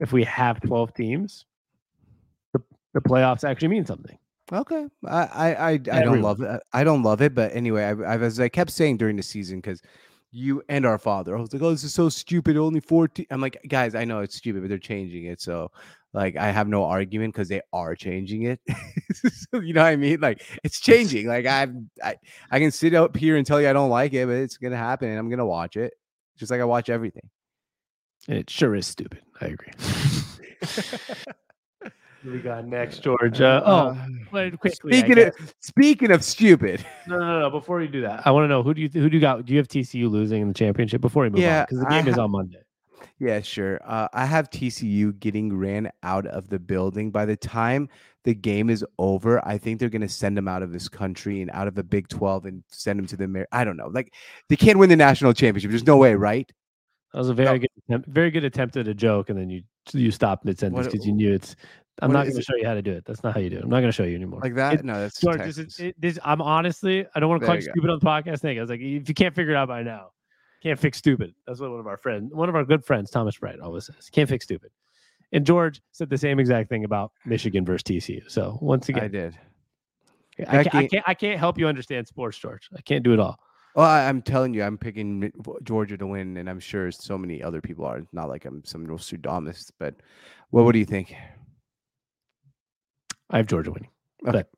if we have 12 teams, the, the playoffs actually mean something. Okay, I I I, I don't love it. I don't love it, but anyway, I, I as I kept saying during the season because you and our father, I was like, "Oh, this is so stupid." Only fourteen. I'm like, guys, I know it's stupid, but they're changing it, so like I have no argument because they are changing it. [laughs] so, you know what I mean? Like it's changing. Like I I I can sit up here and tell you I don't like it, but it's gonna happen, and I'm gonna watch it, just like I watch everything. It sure is stupid. I agree. [laughs] we got next, Georgia. Uh, oh, quickly. Speaking of speaking of stupid. [laughs] No, no, no. Before you do that, I want to know who do you who do you got? Do you have TCU losing in the championship before we move yeah, on? Because the game ha- is on Monday. Yeah, sure. Uh, I have TCU getting ran out of the building. By the time the game is over, I think they're going to send them out of this country and out of the Big 12 and send them to the. I don't know. Like they can't win the national championship. There's no way, right? That was a very no. good, attempt, very good attempt at a joke, and then you you stopped mid sentence because you knew it's. I'm not going to show you how to do it. That's not how you do it. I'm not going to show you anymore. Like that? It, no, that's. George, this is, it, this, I'm honestly, I don't want to call you stupid on the podcast thing. I was like, if you can't figure it out by now, can't fix stupid. That's what one of our friends, one of our good friends, Thomas Bright, always says. Can't fix stupid. And George said the same exact thing about Michigan versus TCU. So once again, I did. I can't, I can't, I can't help you understand sports, George. I can't do it all. Well, I, am telling you, I'm picking Georgia to win, and I'm sure so many other people are. Not like I'm some Nostradamus, but well, what do you think? I have Georgia winning, okay. but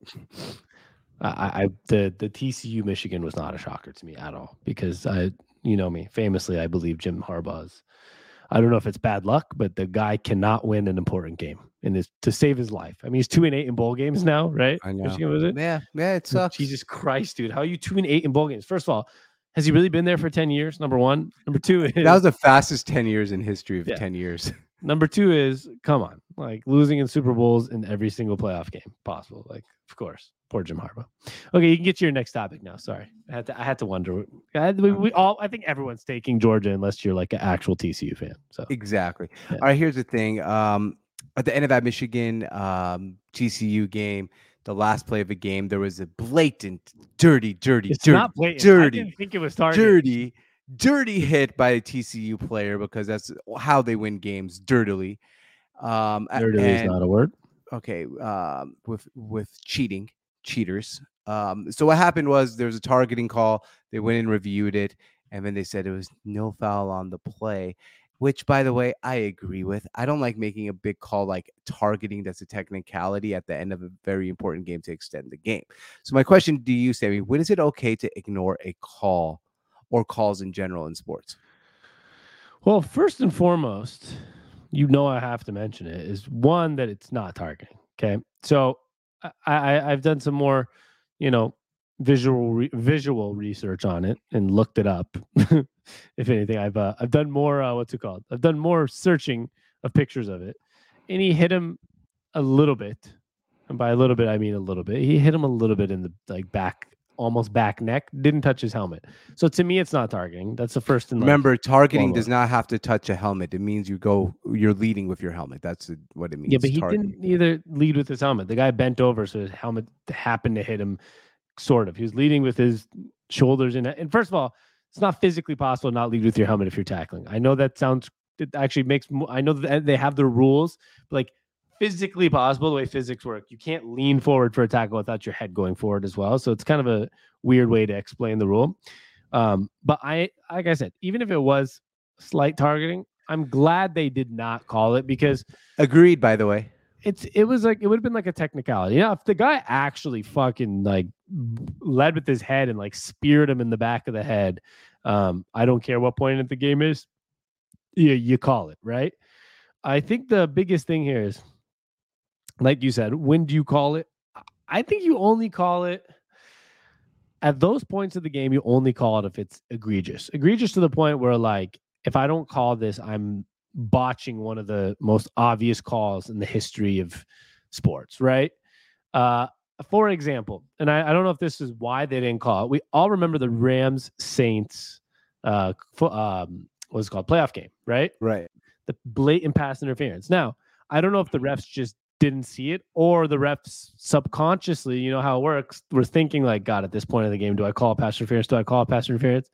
I, I the the TCU Michigan was not a shocker to me at all because I, you know me, famously, I believe Jim Harbaugh's. I don't know if it's bad luck, but the guy cannot win an important game in his to save his life. I mean, he's two and eight in bowl games now, right? I know. Michigan, was it? Yeah, yeah, it sucks. Jesus Christ, dude! How are you two and eight in bowl games? First of all, has he really been there for ten years? Number one. Number two is that was the fastest ten years in history of yeah. ten years. [laughs] Number two is come on, like losing in Super Bowls in every single playoff game possible. Like, of course, poor Jim Harbaugh. Okay, you can get to your next topic now. Sorry, I had to. I had to wonder. I we, we, all. I think everyone's taking Georgia unless you're like an actual TCU fan. So exactly. Yeah. All right. Here's the thing. Um, at the end of that Michigan um, TCU game, the last play of the game, there was a blatant, dirty, dirty, it's dirty, dirty. I didn't think it was targeted. dirty dirty hit by a TCU player because that's how they win games dirtily. Um, is not a word. Okay, um, with with cheating, cheaters. Um, so what happened was there was a targeting call. They went and reviewed it, and then they said it was no foul on the play. Which, by the way, I agree with. I don't like making a big call like targeting that's a technicality at the end of a very important game to extend the game. So, my question to you, Sammy, when is it okay to ignore a call or calls in general in sports? Well, first and foremost, you know I have to mention it is one that it's not targeting. Okay, so I, I I've done some more, you know, visual re- visual research on it and looked it up. [laughs] if anything, I've uh, I've done more. Uh, what's it called? I've done more searching of pictures of it, and he hit him a little bit, and by a little bit I mean a little bit. He hit him a little bit in the like back almost back neck, didn't touch his helmet. So to me, it's not targeting. That's the first. And remember, targeting does not have to touch a helmet. It means you go, you're leading with your helmet. That's what it means. Yeah, but he targeting. didn't either lead with his helmet. The guy bent over, so his helmet happened to hit him. Sort of. He was leading with his shoulders, and and first of all, it's not physically possible to not lead with your helmet if you're tackling. I know that sounds. It actually makes. I know that they have the rules, but like physically possible the way physics work. You can't lean forward for a tackle without your head going forward as well. So it's kind of a weird way to explain the rule. Um, but I, like I said, even if it was slight targeting, I'm glad they did not call it because agreed. By the way, it's it was like it would have been like a technicality. Yeah, if the guy actually fucking like led with his head and like speared him in the back of the head, um, I don't care what point of the game is. You you call it right. I think the biggest thing here is like you said, when do you call it? I think you only call it at those points of the game. You only call it if it's egregious, egregious to the point where, like, if I don't call this, I'm botching one of the most obvious calls in the history of sports, right? Uh, for example, and I, I, don't know if this is why they didn't call it. We all remember the Rams Saints, uh, um, what's it called playoff game, right? Right. The blatant pass interference. Now, I don't know if the refs just didn't see it or the refs subconsciously, you know how it works, were thinking like, God, at this point in the game, do I call a pass interference? Do I call a pass interference?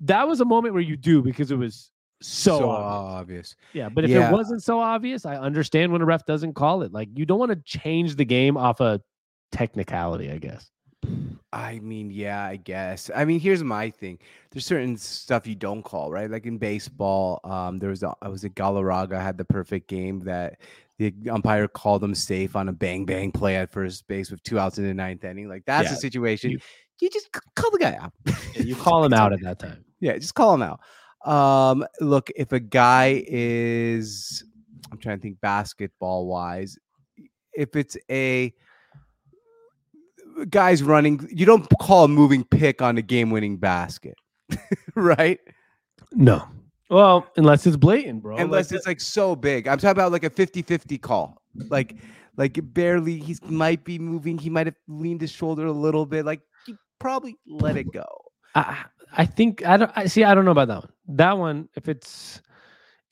That was a moment where you do because it was so, so obvious. obvious. Yeah, but if yeah. it wasn't so obvious, I understand when a ref doesn't call it. Like you don't want to change the game off a technicality, I guess. I mean, yeah, I guess. I mean, here's my thing. There's certain stuff you don't call, right? Like in baseball, um, there was a I was a Galarraga had the perfect game that the umpire called him safe on a bang bang play at first base with two outs in the ninth inning. Like that's yeah, a situation you, you, just call the guy out. you [laughs] call him out at that time. Yeah, just call him out. Um, look, if a guy is, I'm trying to think basketball wise, if it's a guy's running, you don't call a moving pick on a game winning basket, [laughs] right? No. Well, unless it's blatant, bro. Unless like, it's like so big. I'm talking about like a 50 50 call. Like, like barely, he might be moving. He might have leaned his shoulder a little bit. Like, you probably let it go. I, I think I don't. I see. I don't know about that one. That one, if it's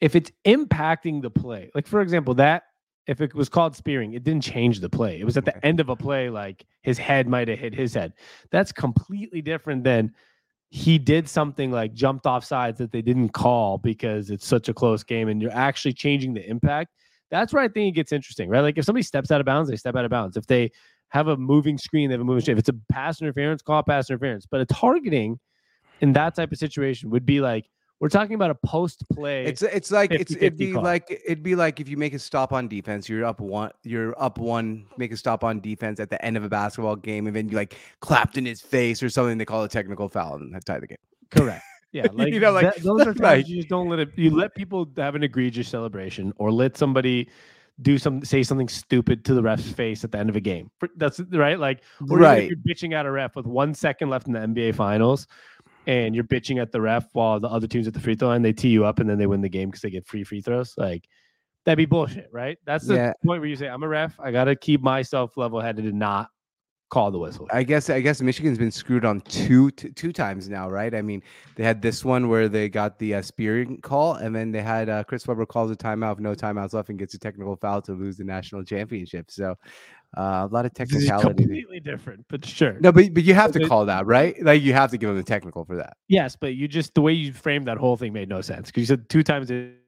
if it's impacting the play, like for example, that if it was called spearing, it didn't change the play. It was at the end of a play, like his head might have hit his head. That's completely different than he did something like jumped off sides that they didn't call because it's such a close game and you're actually changing the impact. That's where I think it gets interesting, right? Like if somebody steps out of bounds, they step out of bounds. If they have a moving screen, they have a moving screen. If it's a pass interference, call pass interference. But a targeting in that type of situation would be like we're talking about a post play. It's it's like it's it'd be call. like it'd be like if you make a stop on defense, you're up one, you're up one, make a stop on defense at the end of a basketball game, and then you like clapped in his face or something. They call a technical foul and that tie the game. Correct. Yeah, [laughs] like, you know, like that, those are times like, you just don't let it. You let people have an egregious celebration, or let somebody do some say something stupid to the ref's face at the end of a game. That's right. Like, or right. you're bitching at a ref with one second left in the NBA Finals, and you're bitching at the ref while the other team's at the free throw line, they tee you up and then they win the game because they get free free throws. Like that'd be bullshit, right? That's the yeah. point where you say, I'm a ref. I gotta keep myself level headed and not call the whistle. I guess I guess Michigan's been screwed on two two times now, right? I mean, they had this one where they got the uh, spearing call, and then they had uh, Chris Webber calls a timeout, no timeouts left, and gets a technical foul to lose the national championship. So uh, a lot of technicality. completely different, but sure. No, but but you have to call that right. Like you have to give them the technical for that. Yes, but you just the way you framed that whole thing made no sense because you said two times. It-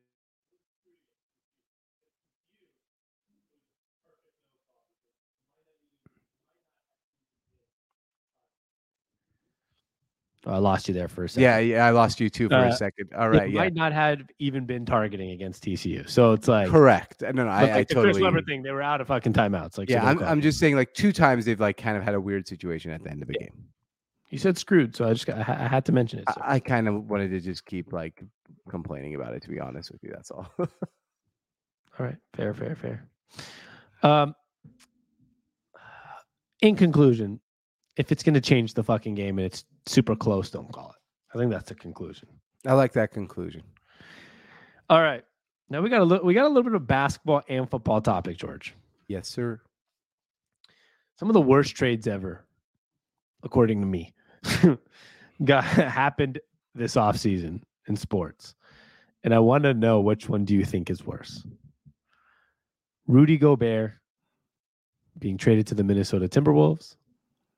I lost you there for a second. Yeah, yeah, I lost you too for uh, a second. All right, yeah. Might not have even been targeting against TCU, so it's like correct. No, no, I, like I totally. Chris Webber thing, they were out of fucking timeouts. Like, yeah, I'm, I'm just saying, like two times they've like kind of had a weird situation at the end of the yeah. game. You said screwed, so I just got, I, had to mention it. So. I, I kind of wanted to just keep like complaining about it. To be honest with you, that's all. [laughs] all right, fair, fair, fair. Um, in conclusion, if it's going to change the fucking game and it's super close, don't call it. I think that's the conclusion. I like that conclusion. All right. Now we got a little, we got a little bit of basketball and football topic, George. Yes, sir. Some of the worst trades ever, according to me, [laughs] got happened this offseason in sports. And I want to know which one do you think is worse? Rudy Gobert being traded to the Minnesota Timberwolves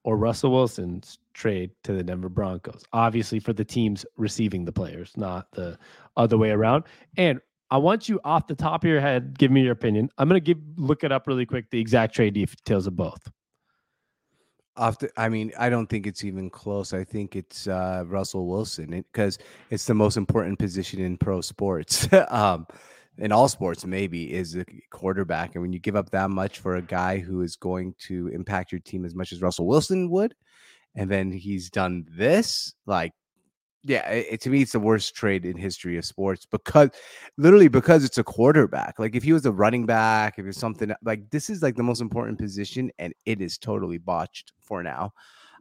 or Russell Wilson's trade to the Denver Broncos. Obviously, for the teams receiving the players, not the other way around. And I want you off the top of your head, give me your opinion. I'm gonna give look it up really quick, the exact trade details of both. Off the, I mean, I don't think it's even close. I think it's uh, Russell Wilson because it, it's the most important position in pro sports. [laughs] um, in all sports maybe is a quarterback and when you give up that much for a guy who is going to impact your team as much as Russell Wilson would and then he's done this like yeah it, to me it's the worst trade in history of sports because literally because it's a quarterback like if he was a running back if it's something like this is like the most important position and it is totally botched for now.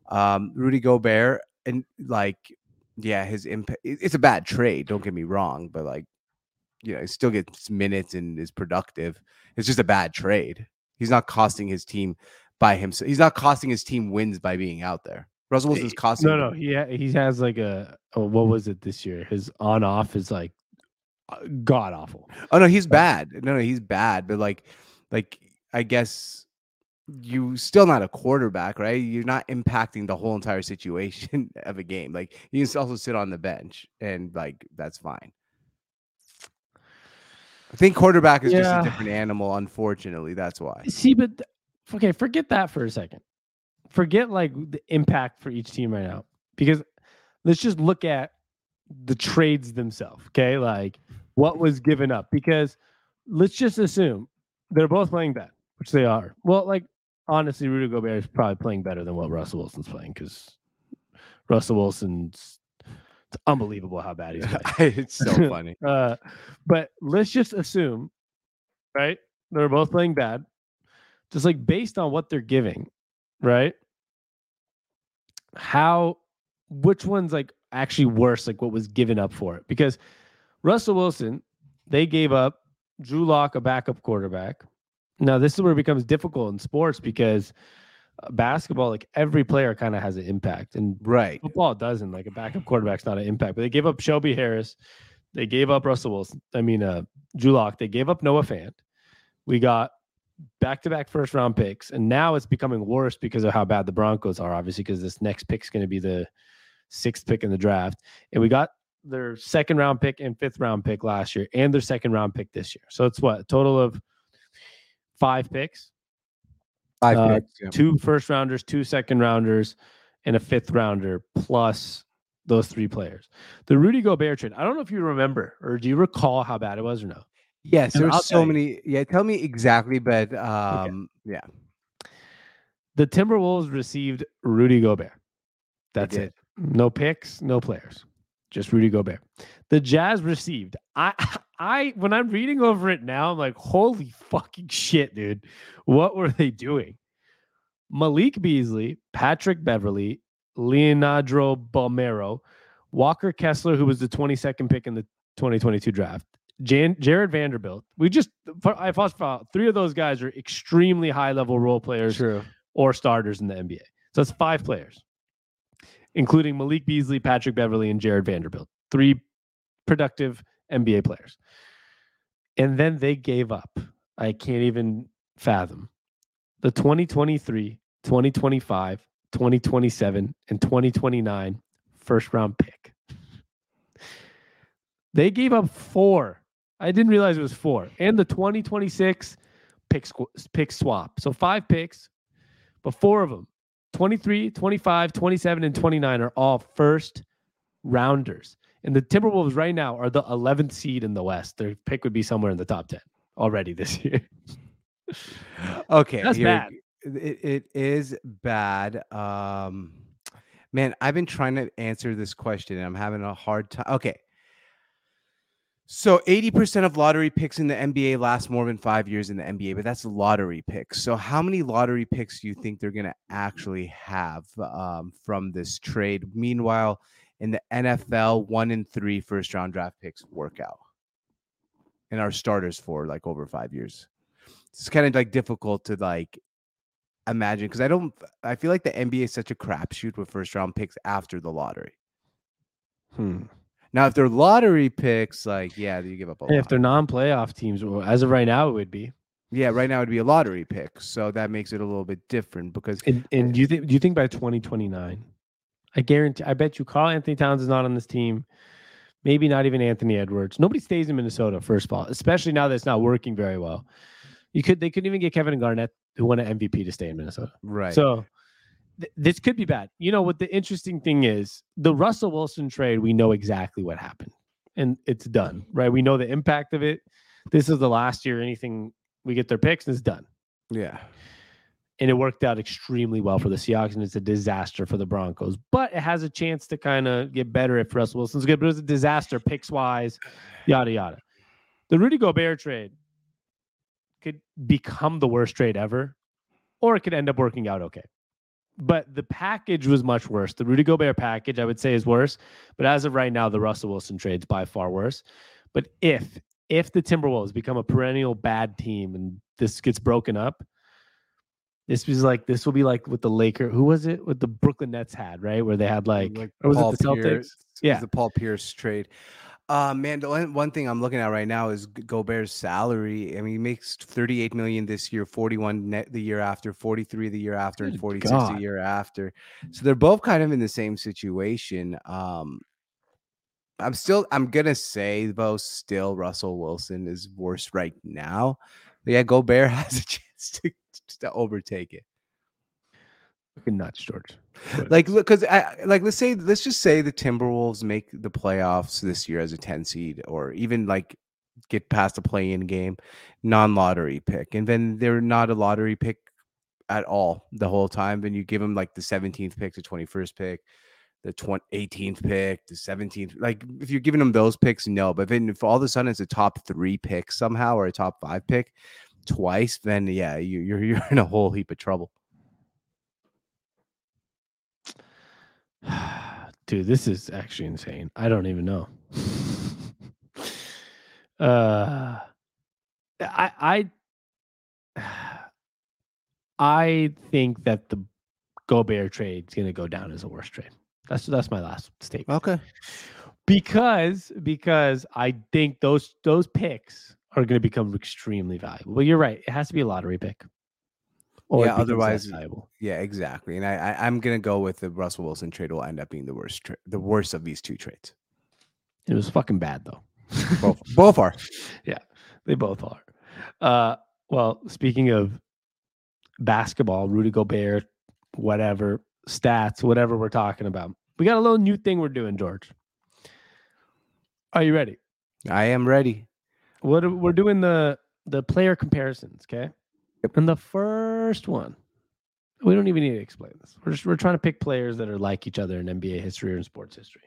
Um Rudy Gobert and like yeah his impact it's a bad trade don't get me wrong but like you know, he still gets minutes and is productive. It's just a bad trade. He's not costing his team by himself. He's not costing his team wins by being out there. Russell Wilson's costing. No, no, he ha- he has like a oh, what was it this year? His on off is like uh, god awful. Oh no, he's bad. No, no, he's bad. But like, like I guess you still not a quarterback, right? You're not impacting the whole entire situation [laughs] of a game. Like you can also sit on the bench, and like that's fine. I think quarterback is just a different animal. Unfortunately, that's why. See, but th- okay, forget that for a second. Forget like the impact for each team right now, because let's just look at the trades themselves. Okay, like what was given up. Because let's just assume they're both playing bad, which they are. Well, like honestly, Rudy Gobert is probably playing better than what Russell Wilson's playing because Russell Wilson's it's unbelievable how bad he's playing. [laughs] it's so [laughs] funny. Uh, but let's just assume, right? They're both playing bad, just like based on what they're giving, right? How, which one's like actually worse, like what was given up for it? Because Russell Wilson, they gave up Drew Lock, a backup quarterback. Now, this is where it becomes difficult in sports because basketball, like every player kind of has an impact. And Right. football doesn't like a backup quarterback's not an impact but they gave up shelby harris they gave up russell wilson i mean uh drew Lock. they gave up noah fant we got back-to-back first round picks and now it's becoming worse because of how bad the broncos are obviously because this next pick's going to be the sixth pick in the draft and we got their second round pick and fifth round pick last year and their second round pick this year so it's what a total of five picks Five Uh, picks, yeah. two first rounders, two second rounders, and a fifth rounder plus those three players. The Rudy Gobert trade. I don't know if you remember or do you recall how bad it was or no? Yes, there's so you. many. Yeah, tell me exactly, but um, yeah, The Timberwolves received Rudy Gobert. That's it. No picks, no players. Just Rudy Gobert. The Jazz received. I [laughs] I when I'm reading over it now, I'm like, holy fucking shit, dude. What were they doing? Malik Beasley, Patrick Beverley, Leonardo Bolmaro, Walker Kessler, who was the 22nd pick in the 2022 draft, Jan- Jarred Vanderbilt. We just I thought three of those guys are extremely high level role players True. or starters in the NBA. So that's five players, including Malik Beasley, Patrick Beverley, and Jarred Vanderbilt. Three productive NBA players. And then they gave up. I can't even fathom the 2023, 2025, 2027, and 2029 first round pick. They gave up four. I didn't realize it was four. And the 2026 pick, squ- pick swap. So five picks, but four of them 23, 25, 27, and 29 are all first rounders. And the Timberwolves right now are the 11th seed in the West. Their pick would be somewhere in the top 10 already this [laughs] year. Okay, That's bad. It, it is bad. Um, man, I've been trying to answer this question and I'm having a hard time. Okay. So 80% of lottery picks in the NBA last more than five years in the NBA, but that's lottery picks. So how many lottery picks do you think they're going to actually have um, from this trade? Meanwhile, in the NFL, one in three first round draft picks work out and are starters for like over five years. It's kind of like difficult to like imagine because I don't. I feel like the NBA is such a crapshoot with first round picks after the lottery. Hmm. Now, if they're lottery picks, like yeah, you give up a lot. if they're non-playoff teams, well, as of right now, it would be. yeah, right now it'd be a lottery pick, so that makes it a little bit different because And, and do you think? Do you think by 2029? I guarantee. I bet you, Karl-Anthony Towns is not on this team. Maybe not even Anthony Edwards. Nobody stays in Minnesota. First of all, especially now that it's not working very well. You could. They couldn't even get Kevin Garnett, who won an MVP, to stay in Minnesota. right. So th- this could be bad. You know what the interesting thing is? The Russell Wilson trade, we know exactly what happened. And it's done, right? We know the impact of it. This is the last year anything we get their picks and it's done. yeah, And it worked out extremely well for the Seahawks and it's a disaster for the Broncos. But it has a chance to kind of get better if Russell Wilson's good, but it was a disaster picks wise, yada yada. The Rudy Gobert trade could become the worst trade ever, or it could end up working out okay. But the package was much worse. The Rudy Gobert package, I would say, is worse. But as of right now, the Russell Wilson trade's by far worse. But if if the Timberwolves become a perennial bad team and this gets broken up, This was like this will be like what the Laker. Who was it? with the Brooklyn Nets had, right? Where they had like, Like or was Paul it the Celtics? Pierce. Yeah. the Paul Pierce trade. Uh man, the one, one thing I'm looking at right now is Gobert's salary. I mean, he makes 38 million this year, 41 net the year after, 43 the year after, and 46 God. the year after. So they're both kind of in the same situation. Um I'm still I'm gonna say though still Russell Wilson is worse right now. But yeah, Gobert [laughs] has a chance to, to overtake it. Fucking nuts, George. But- Like, look, because I like let's say let's just say the Timberwolves make the playoffs this year as a 10 seed, or even like get past the play-in game, non-lottery pick, and then they're not a lottery pick at all the whole time. Then you give them like the 17th pick, the 21st pick, the 20, 18th pick, the 17th. Like if you're giving them those picks, no. But then if all of a sudden it's a top three pick somehow or a top five pick twice, then yeah, you, you're [laughs] you're in a whole heap of trouble. [sighs] Dude, this is actually insane. I don't even know. [laughs] uh I I [sighs] I think that the Gobert trade is going to go down as a worst trade. That's that's my last statement. Okay. Because because I think those those picks are going to become extremely valuable. Well, you're right. It has to be a lottery pick. Or Yeah, otherwise-. Yeah, exactly. And I, I I'm gonna go with the Russell Wilson trade will end up being the worst tra- the worst of these two trades. It was fucking bad though. Both both are. [laughs] Yeah, they both are. Uh, well, speaking of basketball, Rudy Gobert, whatever, stats, whatever we're talking about, we got a little new thing we're doing, George. Are you ready? I am ready. What we're doing the the player comparisons, okay? And the first one, we don't even need to explain this. We're just we're trying to pick players that are like each other in NBA history or in sports history.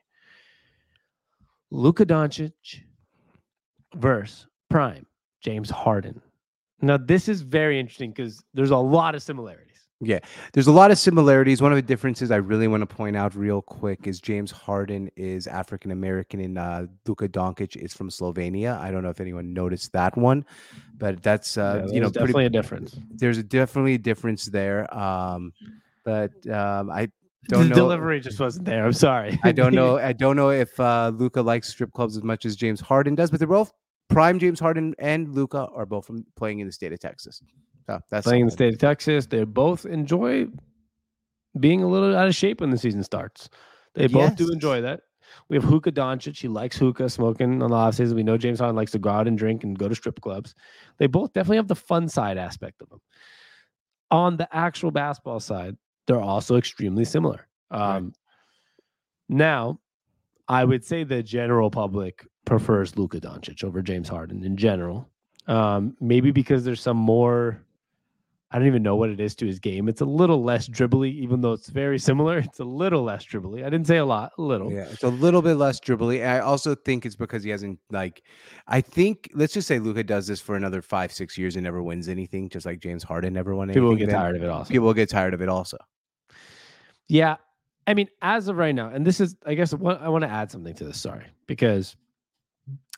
Luka Doncic versus Prime James Harden. Now this is very interesting because there's a lot of similarities. Yeah, there's a lot of similarities. One of the differences I really want to point out real quick is James Harden is African American and uh, Luka Doncic is from Slovenia. I don't know if anyone noticed that one, but that's uh, Yeah, you know definitely pretty, a difference. there's a definitely a difference there. Um, but um, I [laughs] don't the know. delivery just wasn't there. I'm sorry. I don't know. [laughs] I don't know if uh, Luka likes strip clubs as much as James Harden does, but they're both prime. James Harden and Luka are both from playing in the state of Texas. That's playing in the state of Texas. They both enjoy being a little out of shape when the season starts. They both do enjoy that. We have Hookah Doncic. He likes hookah, smoking on the off season. We know James Harden likes to go out and drink and go to strip clubs. They both definitely have the fun side aspect of them. On the actual basketball side, they're also extremely similar. Right. Um, Now, I would say the general public prefers Luka Doncic over James Harden in general. Um, maybe because there's some more. I don't even know what it is to his game. It's a little less dribbly, even though it's very similar. [laughs] It's a little less dribbly. I didn't say a lot, a little. Yeah, it's a little bit less dribbly. I also think it's because he hasn't like. I think let's just say Luka does this for another five, six years and never wins anything, just like James Harden never won anything. People will get then tired of it also. People will get tired of it also. Yeah. I mean, as of right now, and this is, I guess, what I want to add something to this. Sorry, because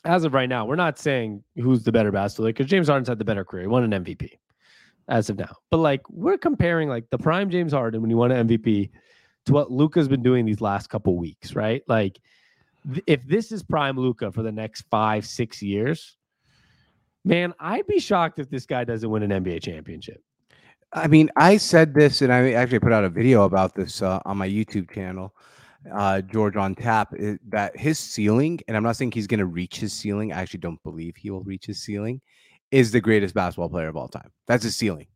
as of right now, we're not saying who's the better basketball because James Harden's had the better career. He won an MVP as of now. But like, we're comparing like the prime James Harden when he won an MVP to what Luka's been doing these last couple weeks, right? Like, th- if this is prime Luka for the next five, six years, man, I'd be shocked if this guy doesn't win an NBA championship. I mean, I said this, and I actually put out a video about this uh, on my YouTube channel, uh, George on Tap. that his ceiling, and I'm not saying he's going to reach his ceiling. I actually don't believe he will reach his ceiling. Is the greatest basketball player of all time. That's his ceiling.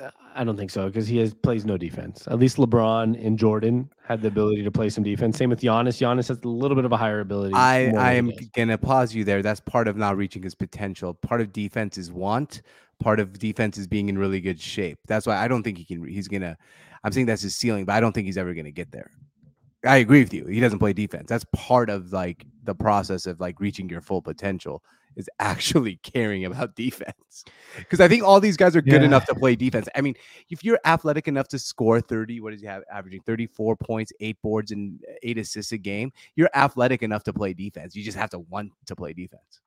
Uh, I don't think so because he has plays no defense. At least LeBron and Jordan had the ability to play some defense. Same with Giannis. Giannis has a little bit of a higher ability. I, I am going to pause you there. That's part of not reaching his potential. Part of defense is want. Part of defense is being in really good shape. That's why I don't think he can. He's gonna. I'm saying that's his ceiling, but I don't think he's ever gonna get there. I agree with you. He doesn't play defense. That's part of like the process of like reaching your full potential is [laughs] actually caring about defense. Because I think all these guys are good Yeah. enough to play defense. I mean, if you're athletic enough to score 30, what does he have averaging 34 points, eight boards, and eight assists a game? You're athletic enough to play defense. You just have to want to play defense.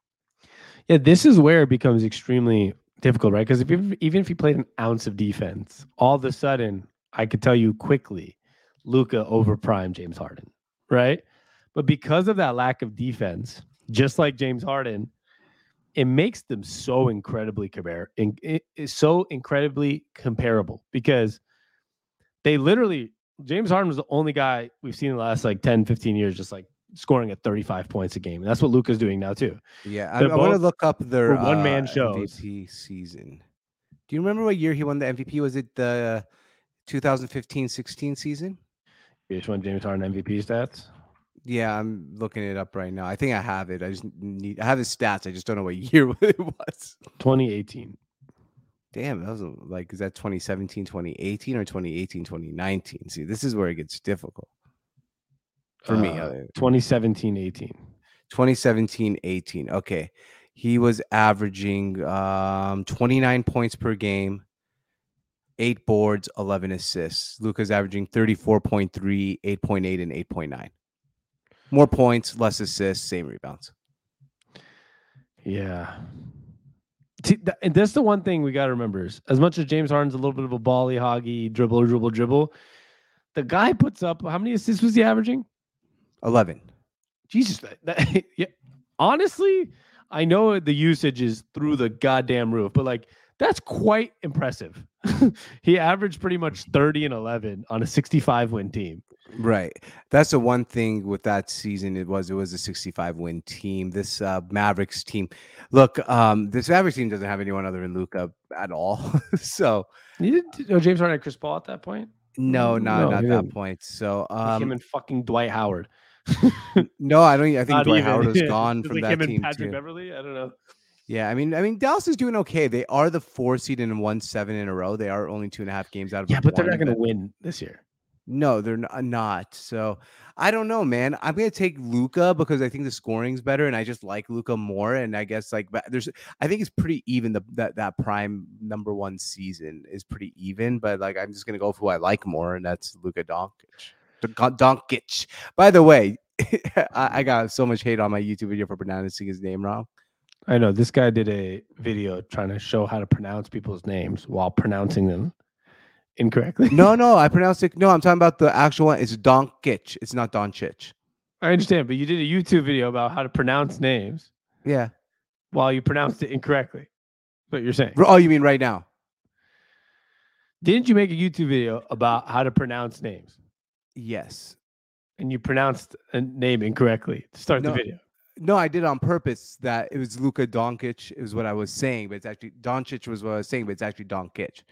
Yeah, this is where it becomes extremely difficult, right? Because if you, even if you played an ounce of defense, all of a sudden I could tell you quickly, Luka over prime James Harden, right? But because of that lack of defense, just like James Harden, it makes them so incredibly compare, in, so incredibly comparable because they literally James Harden was the only guy we've seen in the last like 10, 15 years just like scoring at 35 points a game. And that's what Luka's doing now too. Yeah, I, I want to look up their one man uh, shows. MVP season. Do you remember what year he won the MVP? Was it the 2015-16 season? You just want James Harden MVP stats? Yeah, I'm looking it up right now. I think I have it. I just need I have his stats. I just don't know what [laughs] year [laughs] it was. 2018. Damn, that was a- like is that 2017, 2018 or 2018, 2019? See, this is where it gets difficult for me. Uh, uh, 2017 18. 2017, 18. Okay. He was averaging um 29 points per game, eight boards, 11 assists. Luka's averaging 34.3, 8.8, and 8.9. More points, less assists, same rebounds. Yeah. And that's the one thing we got to remember is as much as James Harden's a little bit of a bally hoggy dribble, dribble, dribble, the guy puts up how many assists was he averaging? 11. Jesus, that, that- [laughs] yeah. Honestly, I know the usage is through the goddamn roof, but like that's quite impressive. [laughs] he averaged pretty much 30 and 11 on a 65 win team. Right. That's the one thing with that season. It was it was a 65 win team. This uh, Mavericks team. Look, um, this Mavericks team doesn't have anyone other than Luka at all. [laughs] so You didn't know James Harden had Chris Paul at that point? no, not no, not he that point. So Like him um, and fucking Dwight Howard. no, I don't. I think Not Dwight even. Howard was Yeah. gone [laughs] from like that him and team Patrick too. Beverly. I don't know. Yeah, I mean, I mean, Dallas is doing okay. They are the four seed and won seven in a row. They are only two and a half games out of Yeah, but they're not going to win this year. No, they're not. So I don't know, man. I'm gonna take Luka because I think the scoring's better, and I just like Luka more. And I guess like but there's, I think it's pretty even. The that that prime number one season is pretty even. But like I'm just gonna go for who I like more, and that's Luca Doncic. Doncic. By the way, [laughs] I, I got so much hate on my YouTube video for pronouncing his name wrong. I know this guy did a video trying to show how to pronounce people's names while pronouncing them incorrectly. No, [laughs] no, I pronounced it. No, I'm talking about the actual one. It's Doncic. It's not Doncic. I understand, but you did a YouTube video about how to pronounce names Yeah. while you pronounced it incorrectly. What you're saying? Oh, you mean right now? Didn't you make a YouTube video about how to pronounce names Yes. and you pronounced a name incorrectly to start No. the video? No, I did on purpose. That it was Luka Doncic is what I was saying, but it's actually Doncic was what I was saying, but it's actually Doncic.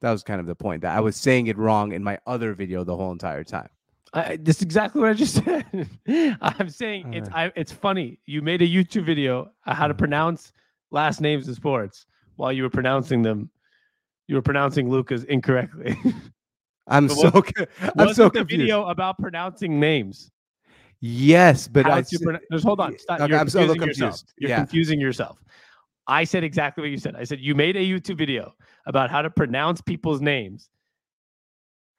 That was kind of the point. That I was saying it wrong in my other video the whole entire time. I, that's exactly what I just [laughs] said. I'm saying it's uh. I, it's funny. You made a YouTube video on how to mm-hmm. pronounce last names in sports while you were pronouncing them. You were pronouncing Lucas incorrectly. [laughs] I'm But so was- [laughs] I'm Wasn't so the confused. video about pronouncing names? Yes, but I to just hold on. Stop. Okay, You're I'm so confusing yourself. You're Yeah. confusing yourself. I said exactly what you said. I said you made a YouTube video about how to pronounce people's names.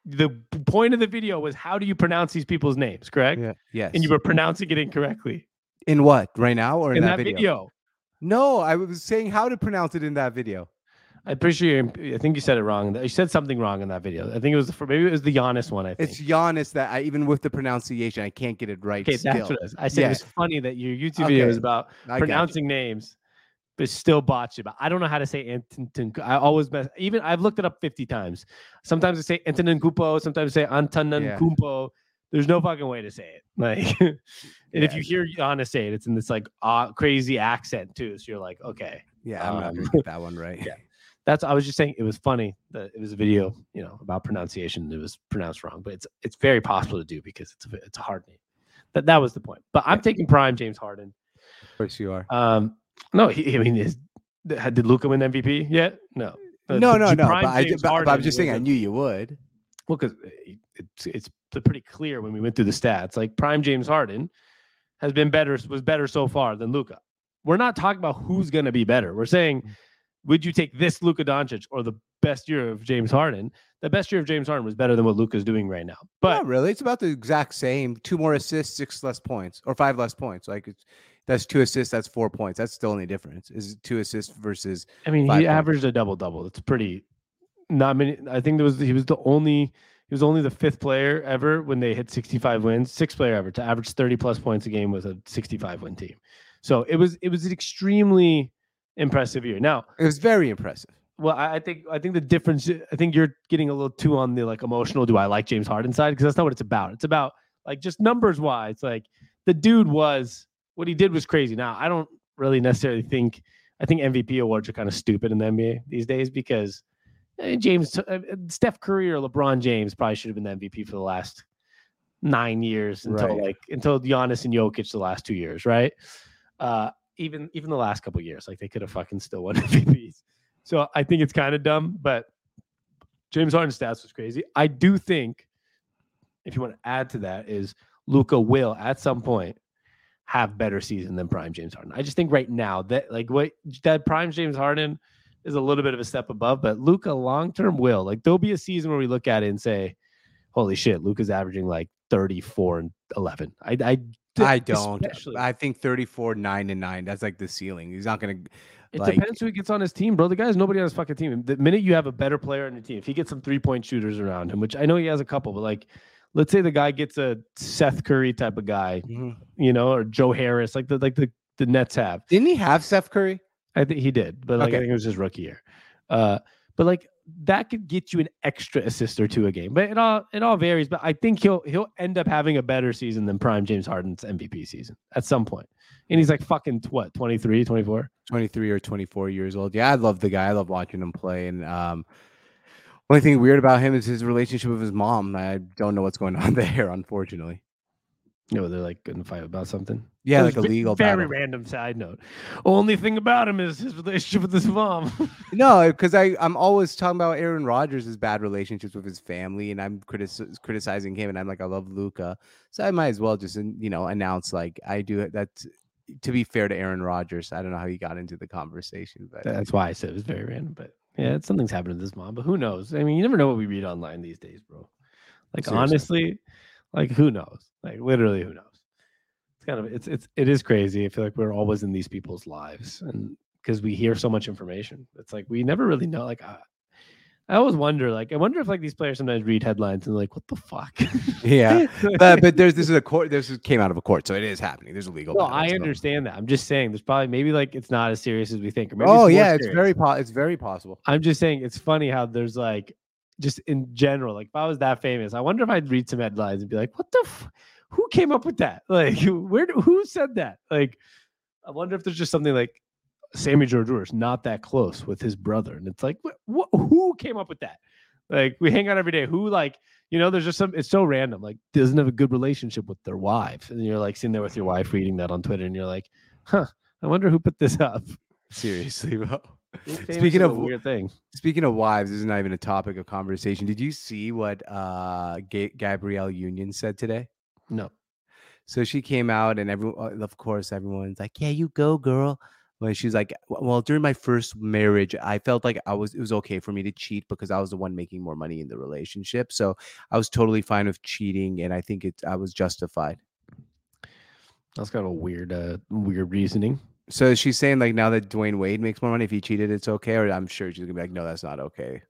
The point of the video was how do you pronounce these people's names, correct? yeah, yes. And you were pronouncing it incorrectly in what right now or in, in that, that video? video. No, I was saying how to pronounce it in that video. I'm pretty sure you, I think you said it wrong. You said something wrong in that video. I think it was the, maybe it was the Giannis one. I think. It's Giannis that I even with the pronunciation I can't get it right. okay, still. that's what it is. I said Yeah. it was funny that your YouTube video is about I pronouncing names, but still botch it. But I don't know how to say Anton. I always mess. Even I've looked it up 50 times. Sometimes I say Antonin Kupo. Sometimes I say Antonin Yeah. Kumpo. There's no fucking way to say it. [laughs] Like, and if you hear Giannis say it, it's in this like uh, crazy accent too. So you're like, okay. Yeah, I'm not Um, gonna get that one right. [laughs] yeah. That's I was just saying it was funny that it was a video, you know, about pronunciation. It was pronounced wrong, but it's it's very possible to do because it's a it's a hard name. That that was the point. But I'm taking prime James Harden. Of course you are. Um, no, he, I mean, is, did Luka win MVP yet? No, Uh, no, no, no. But, I, but, but I'm just saying I knew you would. well, because it's it's pretty clear when we went through the stats. Like prime James Harden has been better was better so far than Luka. We're not talking about who's going to be better. We're saying, would you take this Luka Doncic or the best year of James Harden? The best year of James Harden was better than what Luka's doing right now. But Not really. It's about the exact same. Two more assists, six less points, or five less points. Like it's That's two assists. That's four points. That's still only difference. Is two assists versus. I mean, he points. averaged a double double. It's pretty. Not many. I think there was he was the only he was only the fifth player ever when they hit 65 wins, sixth player ever to average 30 plus points a game with a 65 win team. So it was it was an extremely impressive year. Now, It was very impressive. well, I, I think I think the difference. I think you're getting a little too on the like emotional. Do I like James Harden side? Because that's not what it's about. It's about like just numbers wise. Like the dude was what he did was crazy. Now I don't really necessarily think. I think MVP awards are kind of stupid in the NBA these days because eh, James, uh, Steph Curry or LeBron James probably should have been the MVP for the last nine years until Right. like until Giannis and Jokic the last two years, right? Uh, even even the last couple years, like they could have fucking still won [laughs] MVPs. So I think it's kind of dumb, but James Harden's stats was crazy. I do think if you want to add to that is Luka will at some point have better season than prime James Harden. I just think right now that like what that prime James Harden is a little bit of a step above, but Luka long term will like there'll be a season where we look at it and say, "Holy shit, Luka's averaging like 34 and 11." I I I don't. especially- I think 34, 9 and 9. That's like the ceiling. He's not going to. It Like- depends who he gets on his team, bro. The guy's nobody on his fucking team. The minute you have a better player on your team, if he gets some three point shooters around him, which I know he has a couple, but like, let's say the guy gets a Seth Curry type of guy, you know, or Joe Harris, like the like the the Nets have. Didn't he have Seth Curry? I think he did, but like I think it was his rookie year. Uh, but like that could get you an extra assist or two a game. But it all it all varies. But I think he'll he'll end up having a better season than prime James Harden's MVP season at some point. And he's like fucking what 23, 24? 23 or 24 years old. Yeah, I love the guy. I love watching him play. And um, only thing weird about him is his relationship with his mom. I don't know what's going on [laughs] there, unfortunately. You know, they're like gonna fight about something. Yeah, like a legal Very battle. random side note. Only thing about him is his relationship with his mom. [laughs] No, because I I'm always talking about Aaron Rodgers' bad relationships with his family, and I'm critis- criticizing him, and I'm like, I love Luka, so I might as well just you know announce like I do it. That's to be fair to Aaron Rodgers. I don't know how he got into the conversation, but That's why I said it was very random. But yeah, something's happened to this mom. But who knows? I mean, you never know what we read online these days, bro. Like Seriously. honestly, like who knows? Like literally, who knows? It's kind of it's it's it is crazy. I feel like we're always in these people's lives, and because we hear so much information, it's like we never really know. Like I, I always wonder. Like I wonder if like these players sometimes read headlines and like, what the fuck? yeah. [laughs] but but there's this is a court. This came out of a court, so it is happening. There's a legal. No, I understand that. I'm just saying there's probably maybe like it's not as serious as we think. Or maybe Oh more yeah, it's very po- it's very possible. I'm just saying it's funny how there's like just in general, like if I was that famous, I wonder if I'd read some headlines and be like, what the f- who came up with that? Like [laughs] where who said that? Like I wonder if there's just something like Sammy George is not that close with his brother. And it's like, what, what who came up with that? Like we hang out every day. Who like, you know, there's just some it's so random, like doesn't have a good relationship with their wife. And you're like sitting there with your wife reading that on Twitter, and you're like, huh, I wonder who put this up. Seriously, bro. [laughs] Speaking of- weird thing. Speaking of wives, this is not even a topic of conversation. Did you see what uh Ga- Gabrielle Union said today? No. So she came out, and everyone, of course, everyone's like, "Yeah, you go, girl." When she's like, "Well, during my first marriage, I felt like I was it was okay for me to cheat because I was the one making more money in the relationship. So I was totally fine with cheating, and I think it I was justified." That's kind of a weird, uh, weird reasoning. So she's saying like now that Dwyane Wade makes more money, if he cheated, it's okay. Or I'm sure she's gonna be like, "No, that's not okay."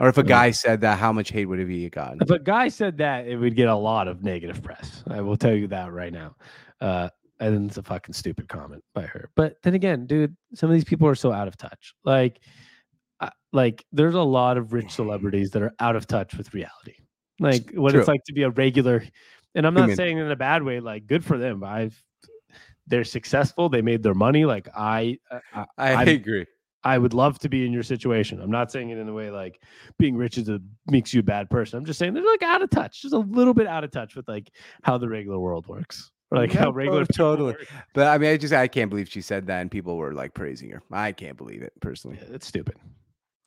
Or if a guy said that, how much hate would have he gotten? If a guy said that, it would get a lot of negative press. I will tell you that right now. Uh, and it's a fucking stupid comment by her. But then again, dude, some of these people are so out of touch. Like, I- like there's a lot of rich celebrities that are out of touch with reality. Like what True. it's like to be a regular. And I'm not saying in a bad way. Like, good for them. I've they're successful. They made their money. Like I, I, I I'm- agree. I would love to be in your situation. I'm not saying it in a way like being rich is a makes you a bad person. I'm just saying they're like out of touch, just a little bit out of touch with like how the regular world works, or like how regular people [laughs] totally. work. But I mean, I just I can't believe she said that, and people were like praising her. I can't believe it personally. Yeah, it's stupid.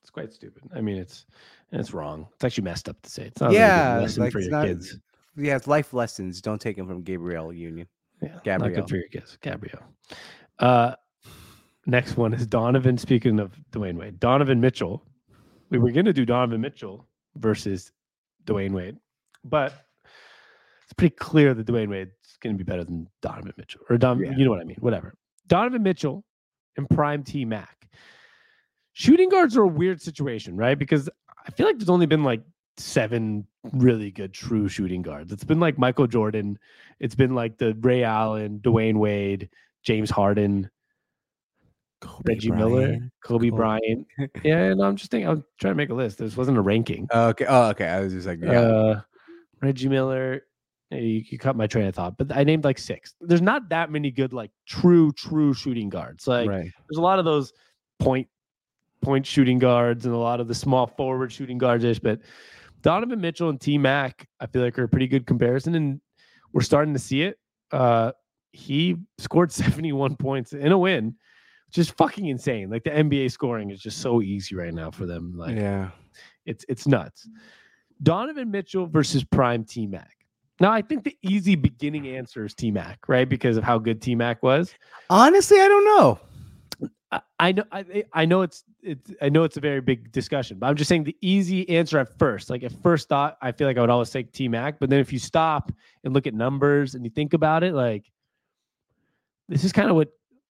It's quite stupid. I mean, it's it's wrong. It's actually messed up to say. It's not a really good Yeah, lesson like, for your not- kids. Yeah, it's life lessons. Don't take them from Gabrielle Union. Yeah, not Gabrielle. good for your kids. Gabrielle. Uh, next one is Donovan. Speaking of Dwyane Wade, Donovan Mitchell. We were going to do Donovan Mitchell versus Dwyane Wade, but it's pretty clear that Dwyane Wade's going to be better than Donovan Mitchell or Don. Yeah. You know what I mean? Whatever. Donovan Mitchell and prime T Mac. Shooting guards are a weird situation, right? Because I feel like there's only been like seven really good true shooting guards. It's been like Michael Jordan. It's been like the Ray Allen, Dwyane Wade, James Harden, Kobe Reggie Miller, Kobe Kobe. Bryant. [laughs] Yeah, no, I'm just thinking. I'm trying to make a list. This wasn't a ranking. Oh, okay. Oh, okay. I was just like, yeah. Uh, Reggie Miller. eh, You, you cut my train of thought, but I named like six. There's not that many good, like true, true shooting guards. Like right. there's a lot of those point point shooting guards and a lot of the small forward shooting guards ish, but Donovan Mitchell and T Mac, I feel like are a pretty good comparison, and we're starting to see it. Uh, he scored [laughs] 71 points in a win, is fucking insane. Like the NBA scoring is just so easy right now for them. Like yeah. it's it's nuts. Donovan Mitchell versus Prime T Mac. Now I think the easy beginning answer is T Mac, right? Because of how good T Mac was. Honestly, I don't know. I, I know I, I know it's it's I know it's a very big discussion, but I'm just saying the easy answer at first. Like at first thought, I feel like I would always say T Mac, but then if you stop and look at numbers and you think about it, like this is kind of what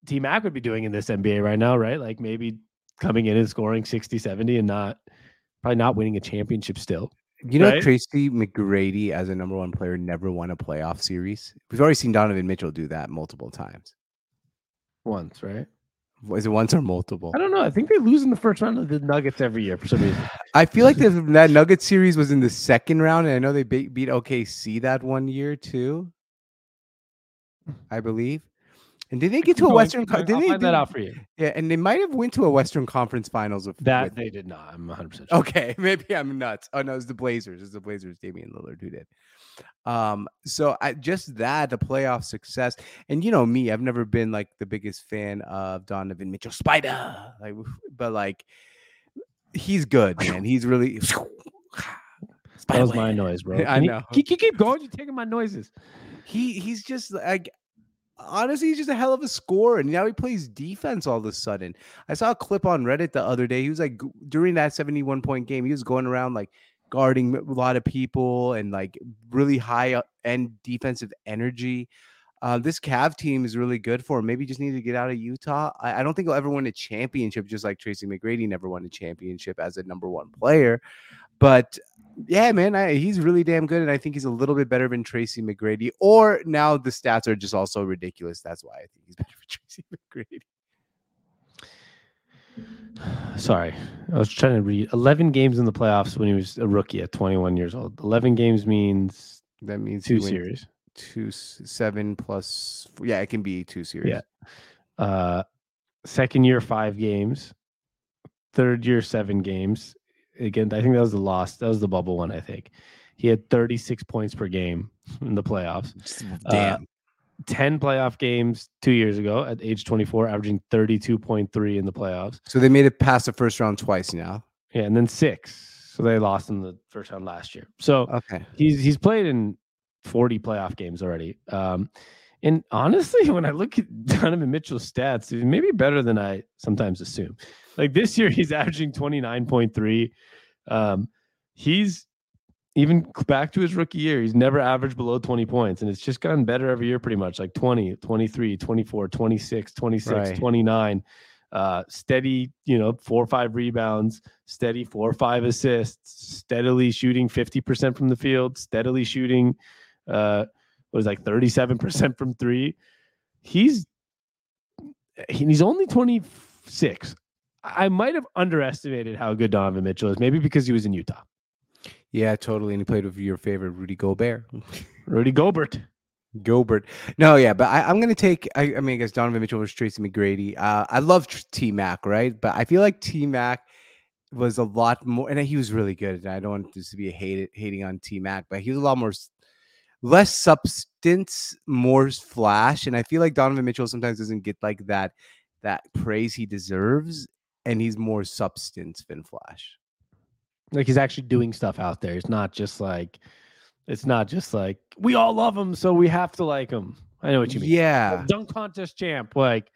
T Mac would be doing in this NBA right now, right? Like maybe coming in and scoring 60, 70 and not probably not winning a championship still. You know, Right? Tracy McGrady as a number one player never won a playoff series. We've already seen Donovan Mitchell do that multiple times. Once, right? Was it once or multiple? I don't know. I think they lose in the first round of the Nuggets every year for some reason. [sighs] I feel like the, that Nugget series was in the second round, and I know they beat, beat OKC that one year too. Hmm. I believe. And did they get to a Western? keep Co- Did I'll they find that out for you. Yeah, and they might have went to a Western Conference Finals of That with- they did not. I'm 100 percent sure. Okay, [laughs] maybe I'm nuts. Oh no, it's the Blazers. It's the Blazers. Damian Lillard who did. Um, so I just that the playoff success, and you know me, I've never been like the biggest fan of Donovan Mitchell Spider, like, but like he's good, man. He's really. [sighs] That was my noise, bro. [laughs] I Can you- know. Keep, keep, keep going. You're taking my noises. He he's just like honestly, he's just a hell of a scorer. And now he plays defense all of a sudden. I saw a clip on Reddit the other day. He was like during that 71 point game, he was going around like guarding a lot of people and like really high up end defensive energy. Uh, this Cav team is really good for him. Maybe just need to get out of Utah. I, I don't think he'll ever win a championship, just like Tracy McGrady never won a championship as a number one player. But yeah, man, I, he's really damn good, and I think he's a little bit better than Tracy McGrady. Or now the stats are just also ridiculous. That's why I think he's [laughs] better than Tracy McGrady. [sighs] Sorry, I was trying to read 11 games in the playoffs when he was a rookie at 21 years old. 11 games means That means two series. two seven plus. Yeah, it can be two series. Yeah. Uh, second year, five games. Third year, seven games. Again, I think that was the loss. That was the bubble one. I think he had 36 points per game in the playoffs. Uh, Damn. 10 playoff games two years ago at age 24, averaging 32.3 in the playoffs. so they made it past the first round twice now. Yeah, and then six. So they lost in the first round last year. So Okay. he's he's played in 40 playoff games already. Um, and honestly, [laughs] when I look at Donovan Mitchell's stats, maybe better than I sometimes assume. Like this year, he's averaging 29.3. Um, he's even back to his rookie year, he's never averaged below 20 points. And it's just gotten better every year, pretty much like 20, 23, 24, 26, 26, Right. 29. Uh, steady, you know, four or five rebounds, steady four or five assists, steadily shooting 50% from the field, steadily shooting uh was like 37% from three. He's he's only 26. I might have underestimated how good Donovan Mitchell is, maybe because he was in Utah. Yeah, totally. And he played with your favorite Rudy Gobert. [laughs] Rudy Gobert. Gobert. No, yeah, but I, I'm gonna take. I, I mean, I guess Donovan Mitchell versus Tracy McGrady. Uh, I love T Mac, right? But I feel like T Mac was a lot more, and he was really good. And I don't want this to be a hating on T Mac, but he was a lot more, less substance, more flash. And I feel like Donovan Mitchell sometimes doesn't get like that that praise he deserves, and he's more substance than flash. Like he's actually doing stuff out there. It's not just like it's not just like we all love him, so we have to like him. I know what you mean. Yeah, Dunk contest champ, like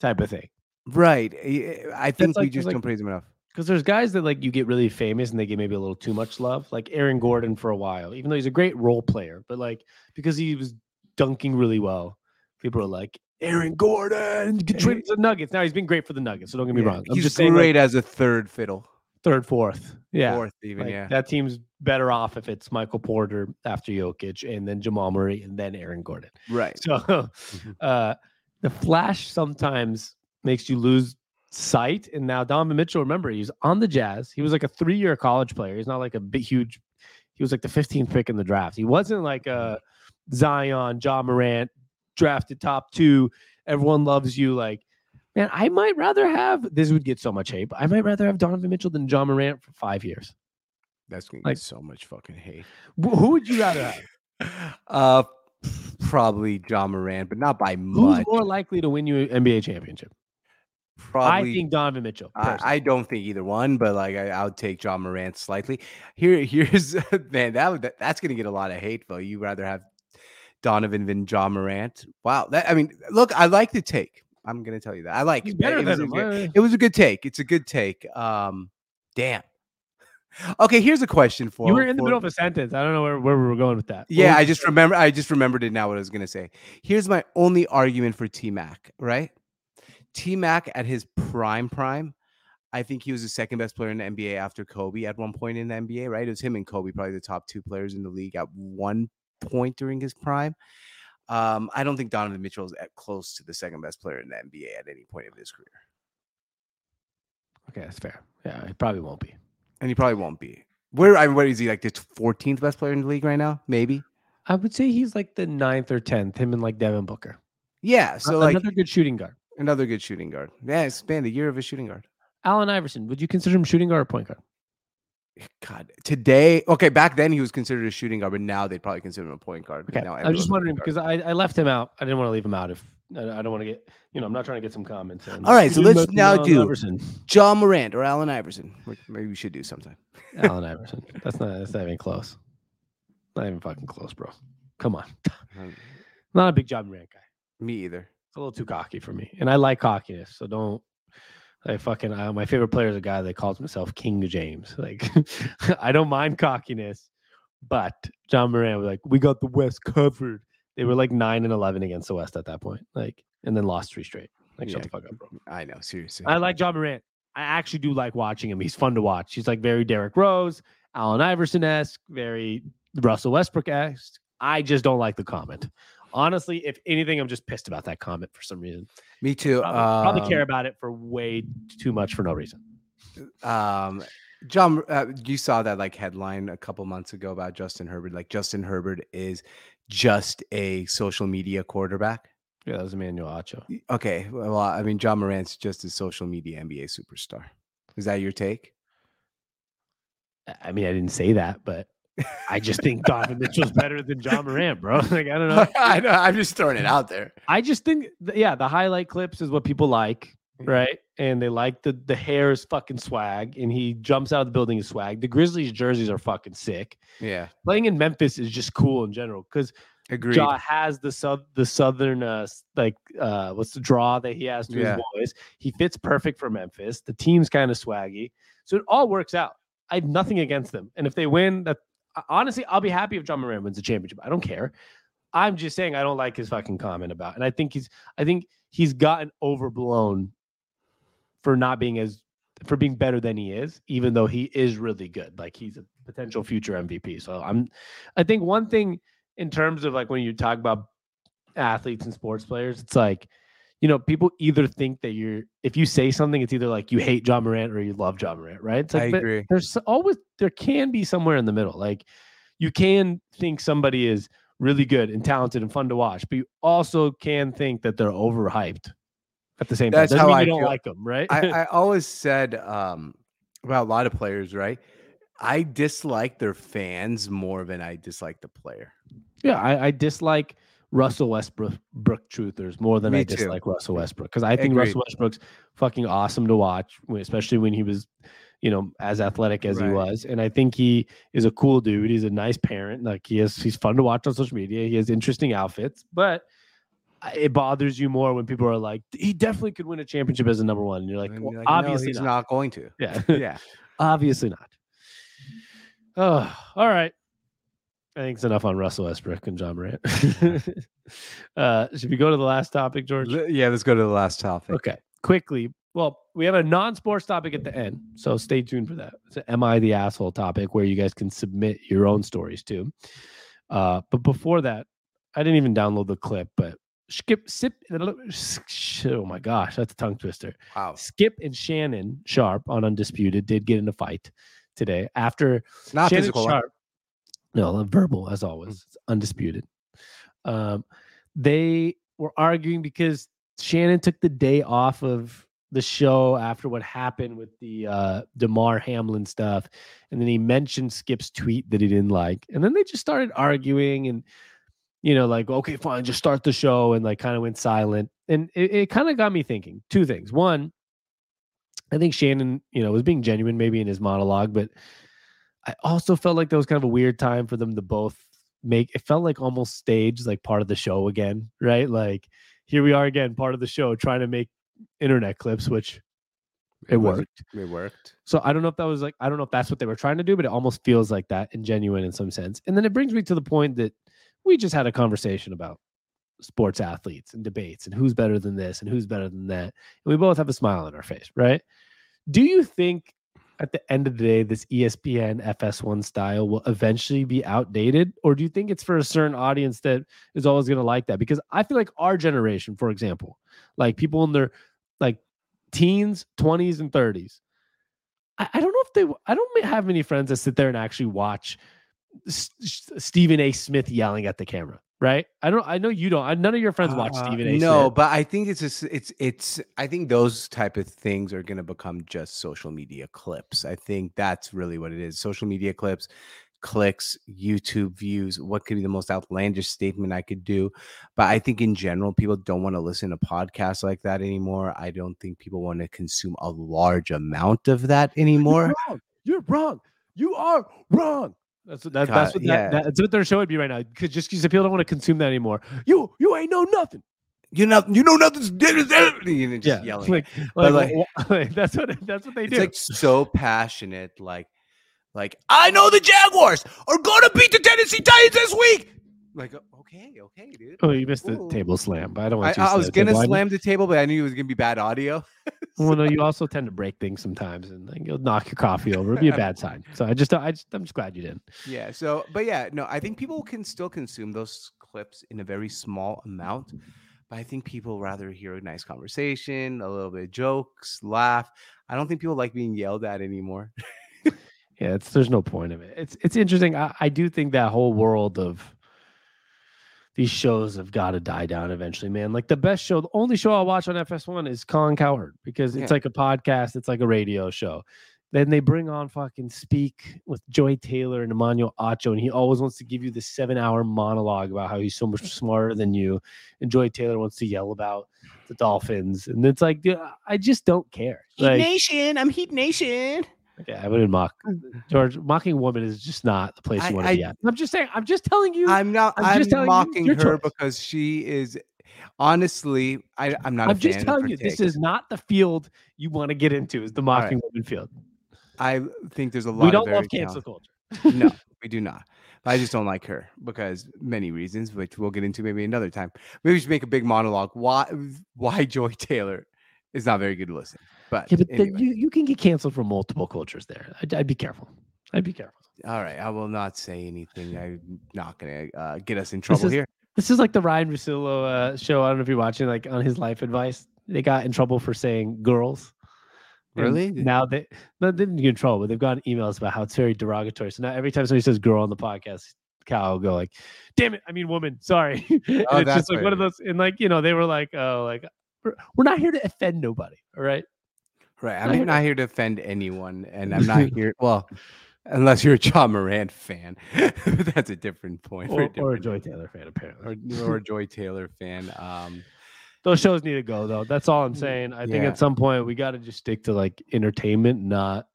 type of thing. right. Eh, I- I think we just like- don't praise him enough. Because there's guys that like you get really famous and they get maybe a little too much love, like Aaron Gordon for a while, even though he's a great role player, but like because he was dunking really well. People are like, Aaron Gordon, to the Nuggets. Now he's been great for the Nuggets, so don't get me Yeah, wrong. I'm He's just saying, great like, as a third fiddle, third, fourth. Yeah. fourth even. Like, yeah, That team's better off if it's Michael Porter after Jokic and then Jamal Murray and then Aaron Gordon. right. So [laughs] Mhm. uh, the flash sometimes makes you lose sight. And now Donovan Mitchell, remember, he's on the Jazz. He was like a three year college player. He's not like a big, huge, he was like the 15th pick in the draft. He wasn't like a Zion, Ja Morant, drafted top two. Everyone loves you. Like, man, I might rather have this would get so much hate, but I might rather have Donovan Mitchell than Ja Morant for five years. That's gonna like- get so much fucking hate. Who would you rather have? [laughs] Uh, probably Ja Morant, but not by much. Who's more likely to win you an NBA championship? Probably. I think Donovan Mitchell. I. I don't think either one, but like I, I would take Ja Morant slightly. Here, [laughs] here's man that, would- that that's gonna get a lot of hate though. You rather have Donovan than Ja Morant? Wow, that I mean, look, I like the take. I'm gonna tell you that I like He's it. better It was than a good- It was a good take. It's a good take. Um, damn. [laughs] Okay, here's a question for You were in the for- middle of a sentence. I don't know where, where we were going with that. Yeah, I just remember. I just remembered it now. What I was gonna say. Here's my only argument for T Mac. Right, T Mac at his prime, prime. I think he was the second best player in the NBA after Kobe at one point in the NBA. Right, it was him and Kobe, probably the top two players in the league at one point during his prime. Um, I don't think Donovan Mitchell is at close to the second best player in the NBA at any point of his career, Okay, that's fair. Yeah, he probably won't be. and he probably won't be. Where I mean, what is he like the 14th best player in the league right now? Maybe. I would say he's like the ninth or tenth. Him and like Devin Booker. Yeah. So So like another good shooting guard. another good shooting guard. Yeah, it's been the year of a shooting guard. Allen Iverson. Would you consider him shooting guard or point guard? God, today, okay, back then he was considered a shooting guard, but now they'd probably consider him a point guard. Okay, Now I'm just everyone's a wondering because. I, I left him out. I didn't want to leave him out. If I, I don't want to get, you know, I'm not trying to get some comments. saying, All right, so let's must now Allen do- Iverson. Ja Morant or Allen Iverson. Maybe we should do sometime. [laughs] Allen Iverson. That's not. That's not even close. Not even fucking close, bro. Come on. Um, Not a big Ja Morant guy. Me either. It's a little too cocky for me, and I like cockiness. So don't. I fucking. Uh, my favorite player is a guy that calls himself King James. [laughs] Like, [laughs] I don't mind cockiness, but Ja Morant was like, "We got the West covered." They were like nine and eleven against the West at that point, like, and then lost three straight. Like, shut the fuck up, bro. I know, seriously. I like Ja Morant. I actually do like watching him. He's fun to watch. He's like very Derrick Rose, Allen Iverson esque, very Russell Westbrook esque. I just don't like the comment. Honestly, if anything, I'm just pissed about that comment for some reason. Me too. Probably, probably care Um, about it for way too much for no reason. Um, John, uh, you saw that like headline a couple months ago about Justin Herbert. Like Justin Herbert is just a social media quarterback. Yeah, that was Emmanuel Acho. Okay, well, I mean, Ja Morant's just a social media NBA superstar. Is that your take? I mean, I didn't say that, but I just think Donovan [laughs] Mitchell's better than Ja Morant, bro. [laughs] Like, I don't know. [laughs] I know. I'm just throwing it out there. I just think, yeah, the highlight clips is what people like, Mhm. right? And they like the the hair is fucking swag, and he jumps out of the building is swag. The Grizzlies jerseys are fucking sick. Yeah, Playing in Memphis is just cool in general because agreed. Ja has the sub the southern uh like uh what's the draw that he has to Yeah. his voice. He fits perfect for Memphis. The team's kind of swaggy, so it all works out. I have nothing against them, and if they win, that honestly, I'll be happy if Ja Morant wins the championship. I don't care. I'm just saying I don't like his fucking comment about, and I think he's I think he's gotten overblown for not being as for being better than he is, even though he is really good. Like he's a potential future MVP. So I'm I think one thing in terms of like when you talk about athletes and sports players, it's like, you know, people either think that you're if you say something, it's either like you hate Ja Morant or you love Ja Morant, right? It's like I agree. there's always there can be somewhere in the middle. Like you can think somebody is really good and talented and fun to watch, but you also can think that they're overhyped at the same That's time. Doesn't how mean I you don't feel. like them, right? I, I [laughs] always said um, about a lot of players, right? I dislike their fans more than I dislike the player. Yeah, I, I dislike Russell Westbrook Brook truthers more than Me I too. dislike Russell Westbrook because I think Agreed. Russell Westbrook's fucking awesome to watch, especially when he was, you know, as athletic as he was. And I think he is a cool dude. He's a nice parent. Like he is, he's fun to watch on social media. He has interesting outfits, but it bothers you more when people are like, he definitely could win a championship as a number one. And you're like, And well, you're like, no, obviously he's not. not going to. Yeah, Yeah. [laughs] obviously not. Oh, [sighs] all right. I think it's enough on Russell Westbrook and Ja Morant. [laughs] uh, should we go to the last topic, George? Yeah, let's go to the last topic. Okay, quickly. Well, we have a non-sports topic at the end, so stay tuned for that. It's an "Am I the asshole?" topic where you guys can submit your own stories too. Uh, but before that, I didn't even download the clip, but Skip, Sip, oh my gosh, that's a tongue twister. Wow. Skip and Shannon Sharpe on Undisputed did get in a fight today after Not Shannon physical. Sharp, no, verbal as always, It's undisputed. Um, they were arguing because Shannon took the day off of the show after what happened with the uh, Damar Hamlin stuff, and then he mentioned Skip's tweet that he didn't like, and then they just started arguing and. You know, like, okay, fine, just start the show and like kind of went silent. And it, it kind of got me thinking two things. One, I think Shannon, you know, was being genuine maybe in his monologue, but I also felt like that was kind of a weird time for them to both make it felt like almost staged like part of the show again, right? Like here we are again, part of the show, trying to make internet clips, which it wasn't- worked. It worked. So I don't know if that was like I don't know if that's what they were trying to do, but it almost feels like that and genuine in some sense. And then it brings me to the point that we just had a conversation about sports athletes and debates and who's better than this and who's better than that. And we both have a smile on our face, right? Do you think at the end of the day this ESPN FS1 style will eventually be outdated or do you think it's for a certain audience that is always going to like that? Because I feel like our generation, for example, like people in their like teens, 20s and 30s I, I don't know if they. I don't have many friends that sit there and actually watch S- Stephen A. Smith yelling at the camera. Right? I don't. I know you don't. I, none of your friends watch Uh, Stephen A. No, Smith. but I think it's just it's it's I think those type of things are going to become just social media clips. I think that's really what it is. Social media clips, clicks, YouTube views, what could be the most outlandish statement I could do. But I think in general people don't want to listen to podcasts like that anymore. I don't think people want to consume a large amount of that anymore. You're wrong. You're wrong. You are wrong. That's what that, God, that's what yeah. that, that's what their show would be right now. Because just because people don't want to consume that anymore. You you ain't know nothing. You know, you know nothing's and just yelling. like, like, like- [laughs] like, that's what that's what they it's do. like so passionate like like i know the jaguars are gonna beat the tennessee titans this week like okay okay dude oh, you missed the table slam, but I don't want to I was gonna table. Slam the table but i knew it was gonna be bad audio [laughs] Well, no, you also tend to break things sometimes, and like, you'll knock your coffee over. It'd be a [laughs] bad sign. So I just, I just, I'm just glad you didn't. yeah so but yeah no i think people can still consume those clips in a very small amount but i think people rather hear a nice conversation a little bit of jokes laugh i don't think people like being yelled at anymore [laughs] Yeah, it's there's no point of it. It's it's interesting. I, I do think that whole world of these shows have got to die down eventually, man. Like the best show, the only show I'll watch on FS1 is Colin Cowherd because it's Yeah. like a podcast, it's like a radio show. Then they bring on fucking Speak with Joy Taylor and Emmanuel Acho, and he always wants to give you the seven hour monologue about how he's so much smarter than you. And Joy Taylor wants to yell about the Dolphins. And it's like, dude, I just don't care. Like, nation i'm heat nation yeah, I wouldn't mock mm. George. Mocking a woman is just not the place I- you want I- to be at. I'm just saying. I'm just telling you. I'm not. I'm I'm, just telling you, mocking her choice. because she is. Honestly, I, I'm not. I'm a just telling you. This is not the field you want to get into. Is the right. mocking woman field? I think there's a lot. We don't of love cancel culture. no, [laughs] we do not. I just don't like her because many reasons, which we'll get into maybe another time. Maybe we should make a big monologue. Why? Why Joy Taylor is not very good to listen. But, Yeah, but then anyway. you, you can get canceled from multiple cultures there. I'd, I'd be careful. I'd be careful. all right, I will not say anything. [laughs] I'm not gonna uh, get us in trouble is- here. This is like the Ryen Russillo uh, show. I don't know if you're watching, like on his life advice. They got in trouble for saying girls. And Really? Now they no, they didn't get in trouble, but they've gotten emails about how it's very derogatory. So now every time somebody says girl on the podcast, Cal will go like, "Damn it, I mean woman, sorry." [laughs] and Oh, it's just like what one of those, and like you know, they were like, "Oh, like we're not here to offend nobody, all right?" Right. I'm not here to [laughs] offend anyone, and I'm not [laughs] here. Well, unless you're a Ja Morant fan, [laughs] that's a different point. Or, or a different- Joy Taylor fan, apparently. or, or a Joy Taylor fan. Um, Those shows need to go though. That's all I'm saying. I think at some point we got to just stick to like entertainment, not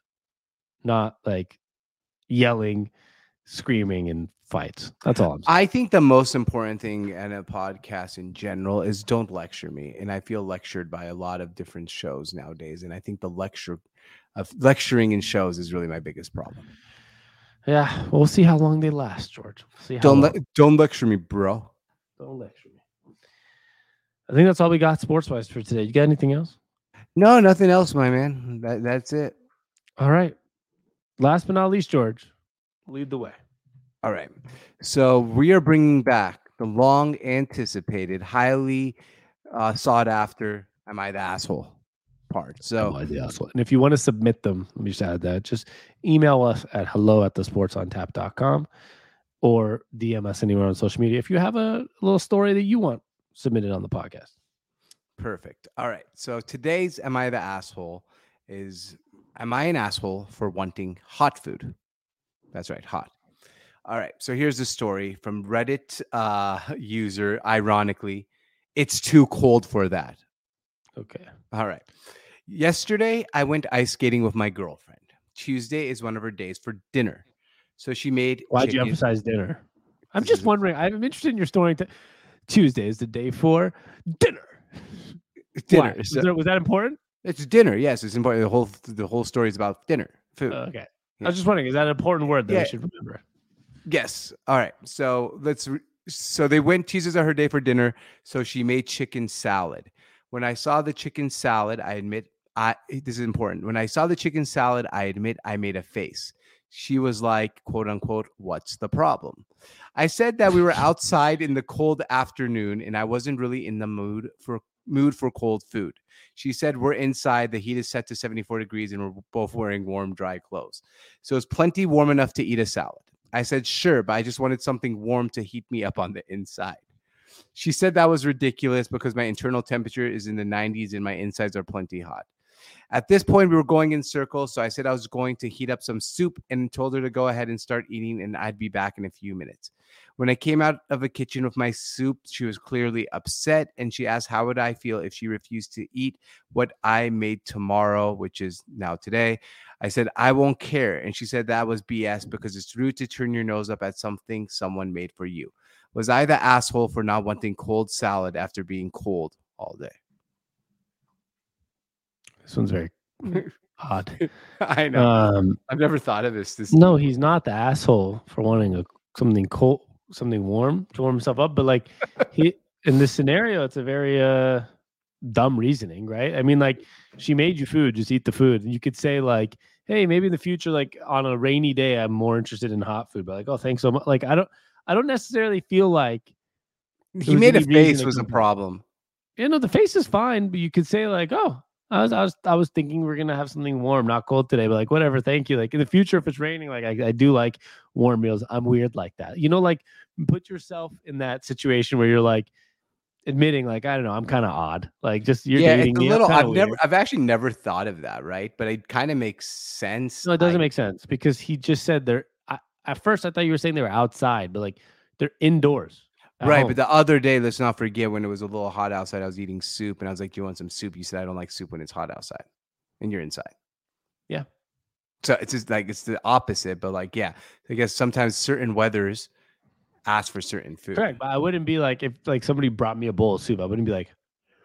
not like yelling, screaming, and fights. That's all I'm saying. I think the most important thing in a podcast in general is don't lecture me. And I feel lectured by a lot of different shows nowadays. And I think the lecture of lecturing in shows is really my biggest problem. Yeah, we'll see how long they last, George. We'll see how Don't le- don't lecture me, bro. Don't lecture me. I think that's all we got sports wise for today. You got anything else? No, nothing else, my man. That, that's it. All right. Last but not least, George, lead the way. All right. So we are bringing back the long anticipated, highly uh, sought after Am I the Asshole part. So, And if you want to submit them, let me just add that. Just email us at hello at the sportsontap.com or DM us anywhere on social media if you have a little story that you want submitted on the podcast. perfect. All right. So today's Am I the Asshole is Am I an asshole for wanting hot food? That's right, hot. All right. So here's the story from Reddit uh, [laughs] user, ironically, it's too cold for that. Okay. All right. Yesterday, I went ice skating with my girlfriend. Tuesday is one of her days for dinner. So she made. Why'd you emphasize dinner? I'm just wondering. I'm interested in your story. To, Tuesday is the day for dinner. dinner. Was, So- there- was that important? it's dinner. Yes, it's important. The whole the whole story is about dinner, food. Uh, okay. I Yeah. was just wondering, is that an important word that Yeah. I should remember? Yes. All right. So let's. Re- so they went. Tuesdays are her day for dinner. So she made chicken salad. When I saw the chicken salad, I admit I this is important. When I saw the chicken salad, I admit I made a face. She was like, quote unquote, what's the problem? I said that we were [laughs] outside in the cold afternoon and I wasn't really in the mood for mood for cold food. She said we're inside, the heat is set to 74 degrees and we're both wearing warm, dry clothes. So it's plenty warm enough to eat a salad. I said, sure, but I just wanted something warm to heat me up on the inside. She said that was ridiculous because my internal temperature is in the 90s and my insides are plenty hot. At this point, we were going in circles. So I said I was going to heat up some soup and told her to go ahead and start eating, and I'd be back in a few minutes. When I came out of the kitchen with my soup, she was clearly upset and she asked, How would I feel if she refused to eat what I made tomorrow, which is now today? I said, I won't care. And she said that was BS because it's rude to turn your nose up at something someone made for you. Was I the asshole for not wanting cold salad after being cold all day? This one's very [laughs] odd. [laughs] I know. Um, I've never thought of this. This no, he's not the asshole for wanting a, something cold, something warm to warm himself up. But like [laughs] he in this scenario, it's a very uh dumb reasoning, right? I mean, like she made you food, just eat the food. And you could say like, hey, maybe in the future, like on a rainy day, I'm more interested in hot food. But like, oh, thanks so much. Like, I don't, I don't necessarily feel like he made a face was a problem. you know the face is fine, but you could say like, oh. I was, I was, I was thinking we're gonna have something warm, not cold today, but like whatever. Thank you. Like in the future, if it's raining, like I, I do like warm meals. I'm weird like that. You know, like put yourself in that situation where you're like admitting, like I don't know, I'm kind of odd. Like just you're yeah, dating it's a me. Little. I've never. I've actually never thought of that, right? But it kind of makes sense. No, it doesn't I- make sense because he just said they're. I, at first, I thought you were saying they were outside, but like they're indoors. Right, home. but the other day, let's not forget when it was a little hot outside. I was eating soup, and I was like, "Do you want some soup?" You said, "I don't like soup when it's hot outside," and you're inside. Yeah. So it's just like it's the opposite, but like, yeah, I guess sometimes certain weathers ask for certain food. correct. But I wouldn't be like if like somebody brought me a bowl of soup. I wouldn't be like,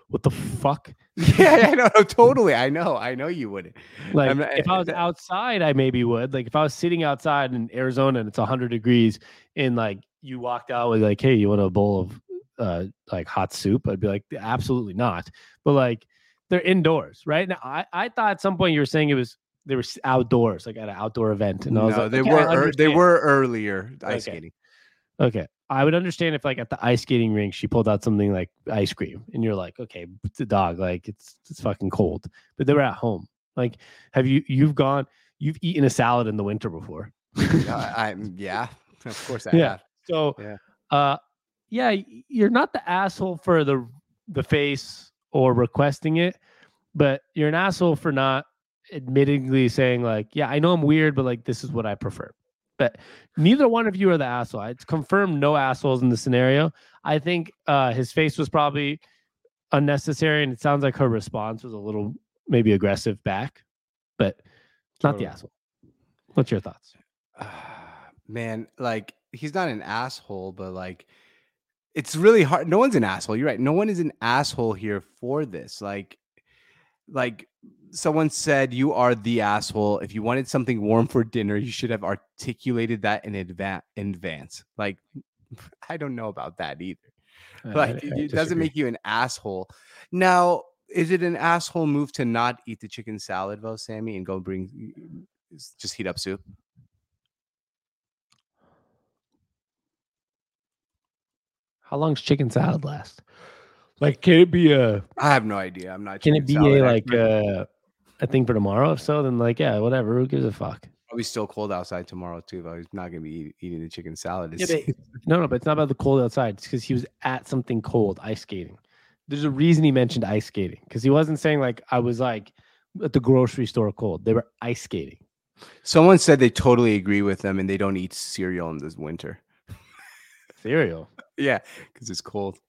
"What the fuck?" [laughs] yeah, I know, totally. I know, I know you wouldn't. Like if I was outside, I maybe would. Like if I was sitting outside in Arizona and it's 100 degrees, and like you walked out with like, "Hey, you want a bowl of uh like hot soup?" I'd be like, "Absolutely not." But like they're indoors, right? Now I I thought at some point you were saying it was they were outdoors, like at an outdoor event, and I was no, like, they "Okay, were ear- they were earlier ice Okay. skating. Okay. I would understand if like at the ice skating rink she pulled out something like ice cream and you're like, okay, it's a dog, like it's it's fucking cold. But they were at home. Like, have you you've gone you've eaten a salad in the winter before? Yeah, [laughs] I, I'm- yeah, of course I Yeah. have. So Yeah. uh yeah, you're not the asshole for the the face or requesting it, but you're an asshole for not admittingly saying like, yeah, I know I'm weird, but like this is what I prefer. But neither one of you are the asshole. It's confirmed no assholes in the scenario. I think uh his face was probably unnecessary, and it sounds like her response was a little maybe aggressive back, but not the asshole. What's your thoughts? [sighs] man, like he's not an asshole, but like it's really hard. No one's an asshole. You're right. No one is an asshole here for this. Like, like someone said you are the asshole. If you wanted something warm for dinner, you should have articulated that in adva- in advance. Like, [laughs] I don't know about that either. Like, I- it, I it doesn't make you an asshole. Now, is it an asshole move to not eat the chicken salad, though, Sammy, and go bring just heat up soup? How long's chicken salad last? Like, can it be a I have no idea. I'm not. can it be salad a like expert. A thing for tomorrow? If so, then like yeah, whatever. Who gives a fuck? Probably still cold outside tomorrow too. Though he's not gonna be eating the chicken salad. Yeah, but- no, no, but it's not about the cold outside. It's because he was at something cold, ice skating. There's a reason he mentioned ice skating because he wasn't saying like I was like at the grocery store cold. They were ice skating. Someone said they totally agree with them, and they don't eat cereal in this winter. Cereal. [laughs] Yeah, because it's cold.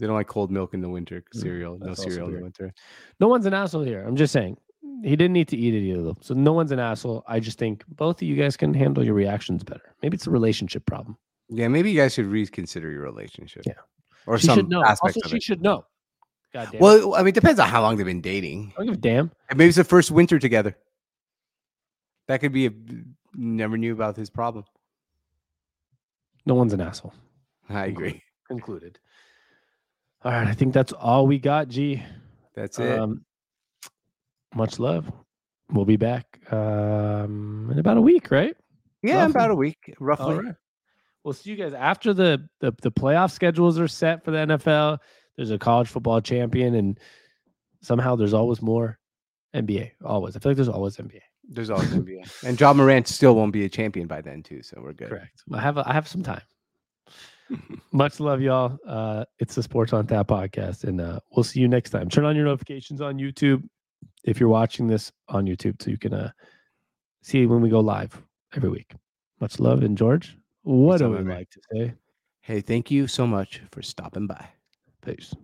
They don't like cold milk in the winter. Mm, Cereal, no that's also cereal in the winter. No one's an asshole here. I'm just saying he didn't need to eat it either. Though. So no one's an asshole. I just think both of you guys can handle your reactions better. Maybe it's a relationship problem. Yeah, maybe you guys should reconsider your relationship. Yeah. or she some should know. aspect Also, of she it. should know. God damn. it. Well, I mean, it depends on how long they've been dating. I don't give a damn. And maybe it's the first winter together. That could be a never knew about his problem. No one's an asshole. I agree. Concluded. All right. I think that's all we got, G. That's it. Um, much love. We'll be back um, in about a week, right? yeah, roughly. about a week, roughly. Right. We'll see you guys after the, the the playoff schedules are set for the NFL. There's a college football champion, and somehow there's always more NBA. Always, I feel like there's always NBA. There's always NBA, and Ja Morant still won't be a champion by then, too. So we're good. Correct. I have I have some time. [laughs] Much love, y'all. Uh, it's the Sports on Tap podcast, and uh, we'll see you next time. Turn on your notifications on YouTube if you're watching this on YouTube, so you can uh, see when we go live every week. Much love, and George, what What's do we like to say? Hey, thank you so much for stopping by. Peace.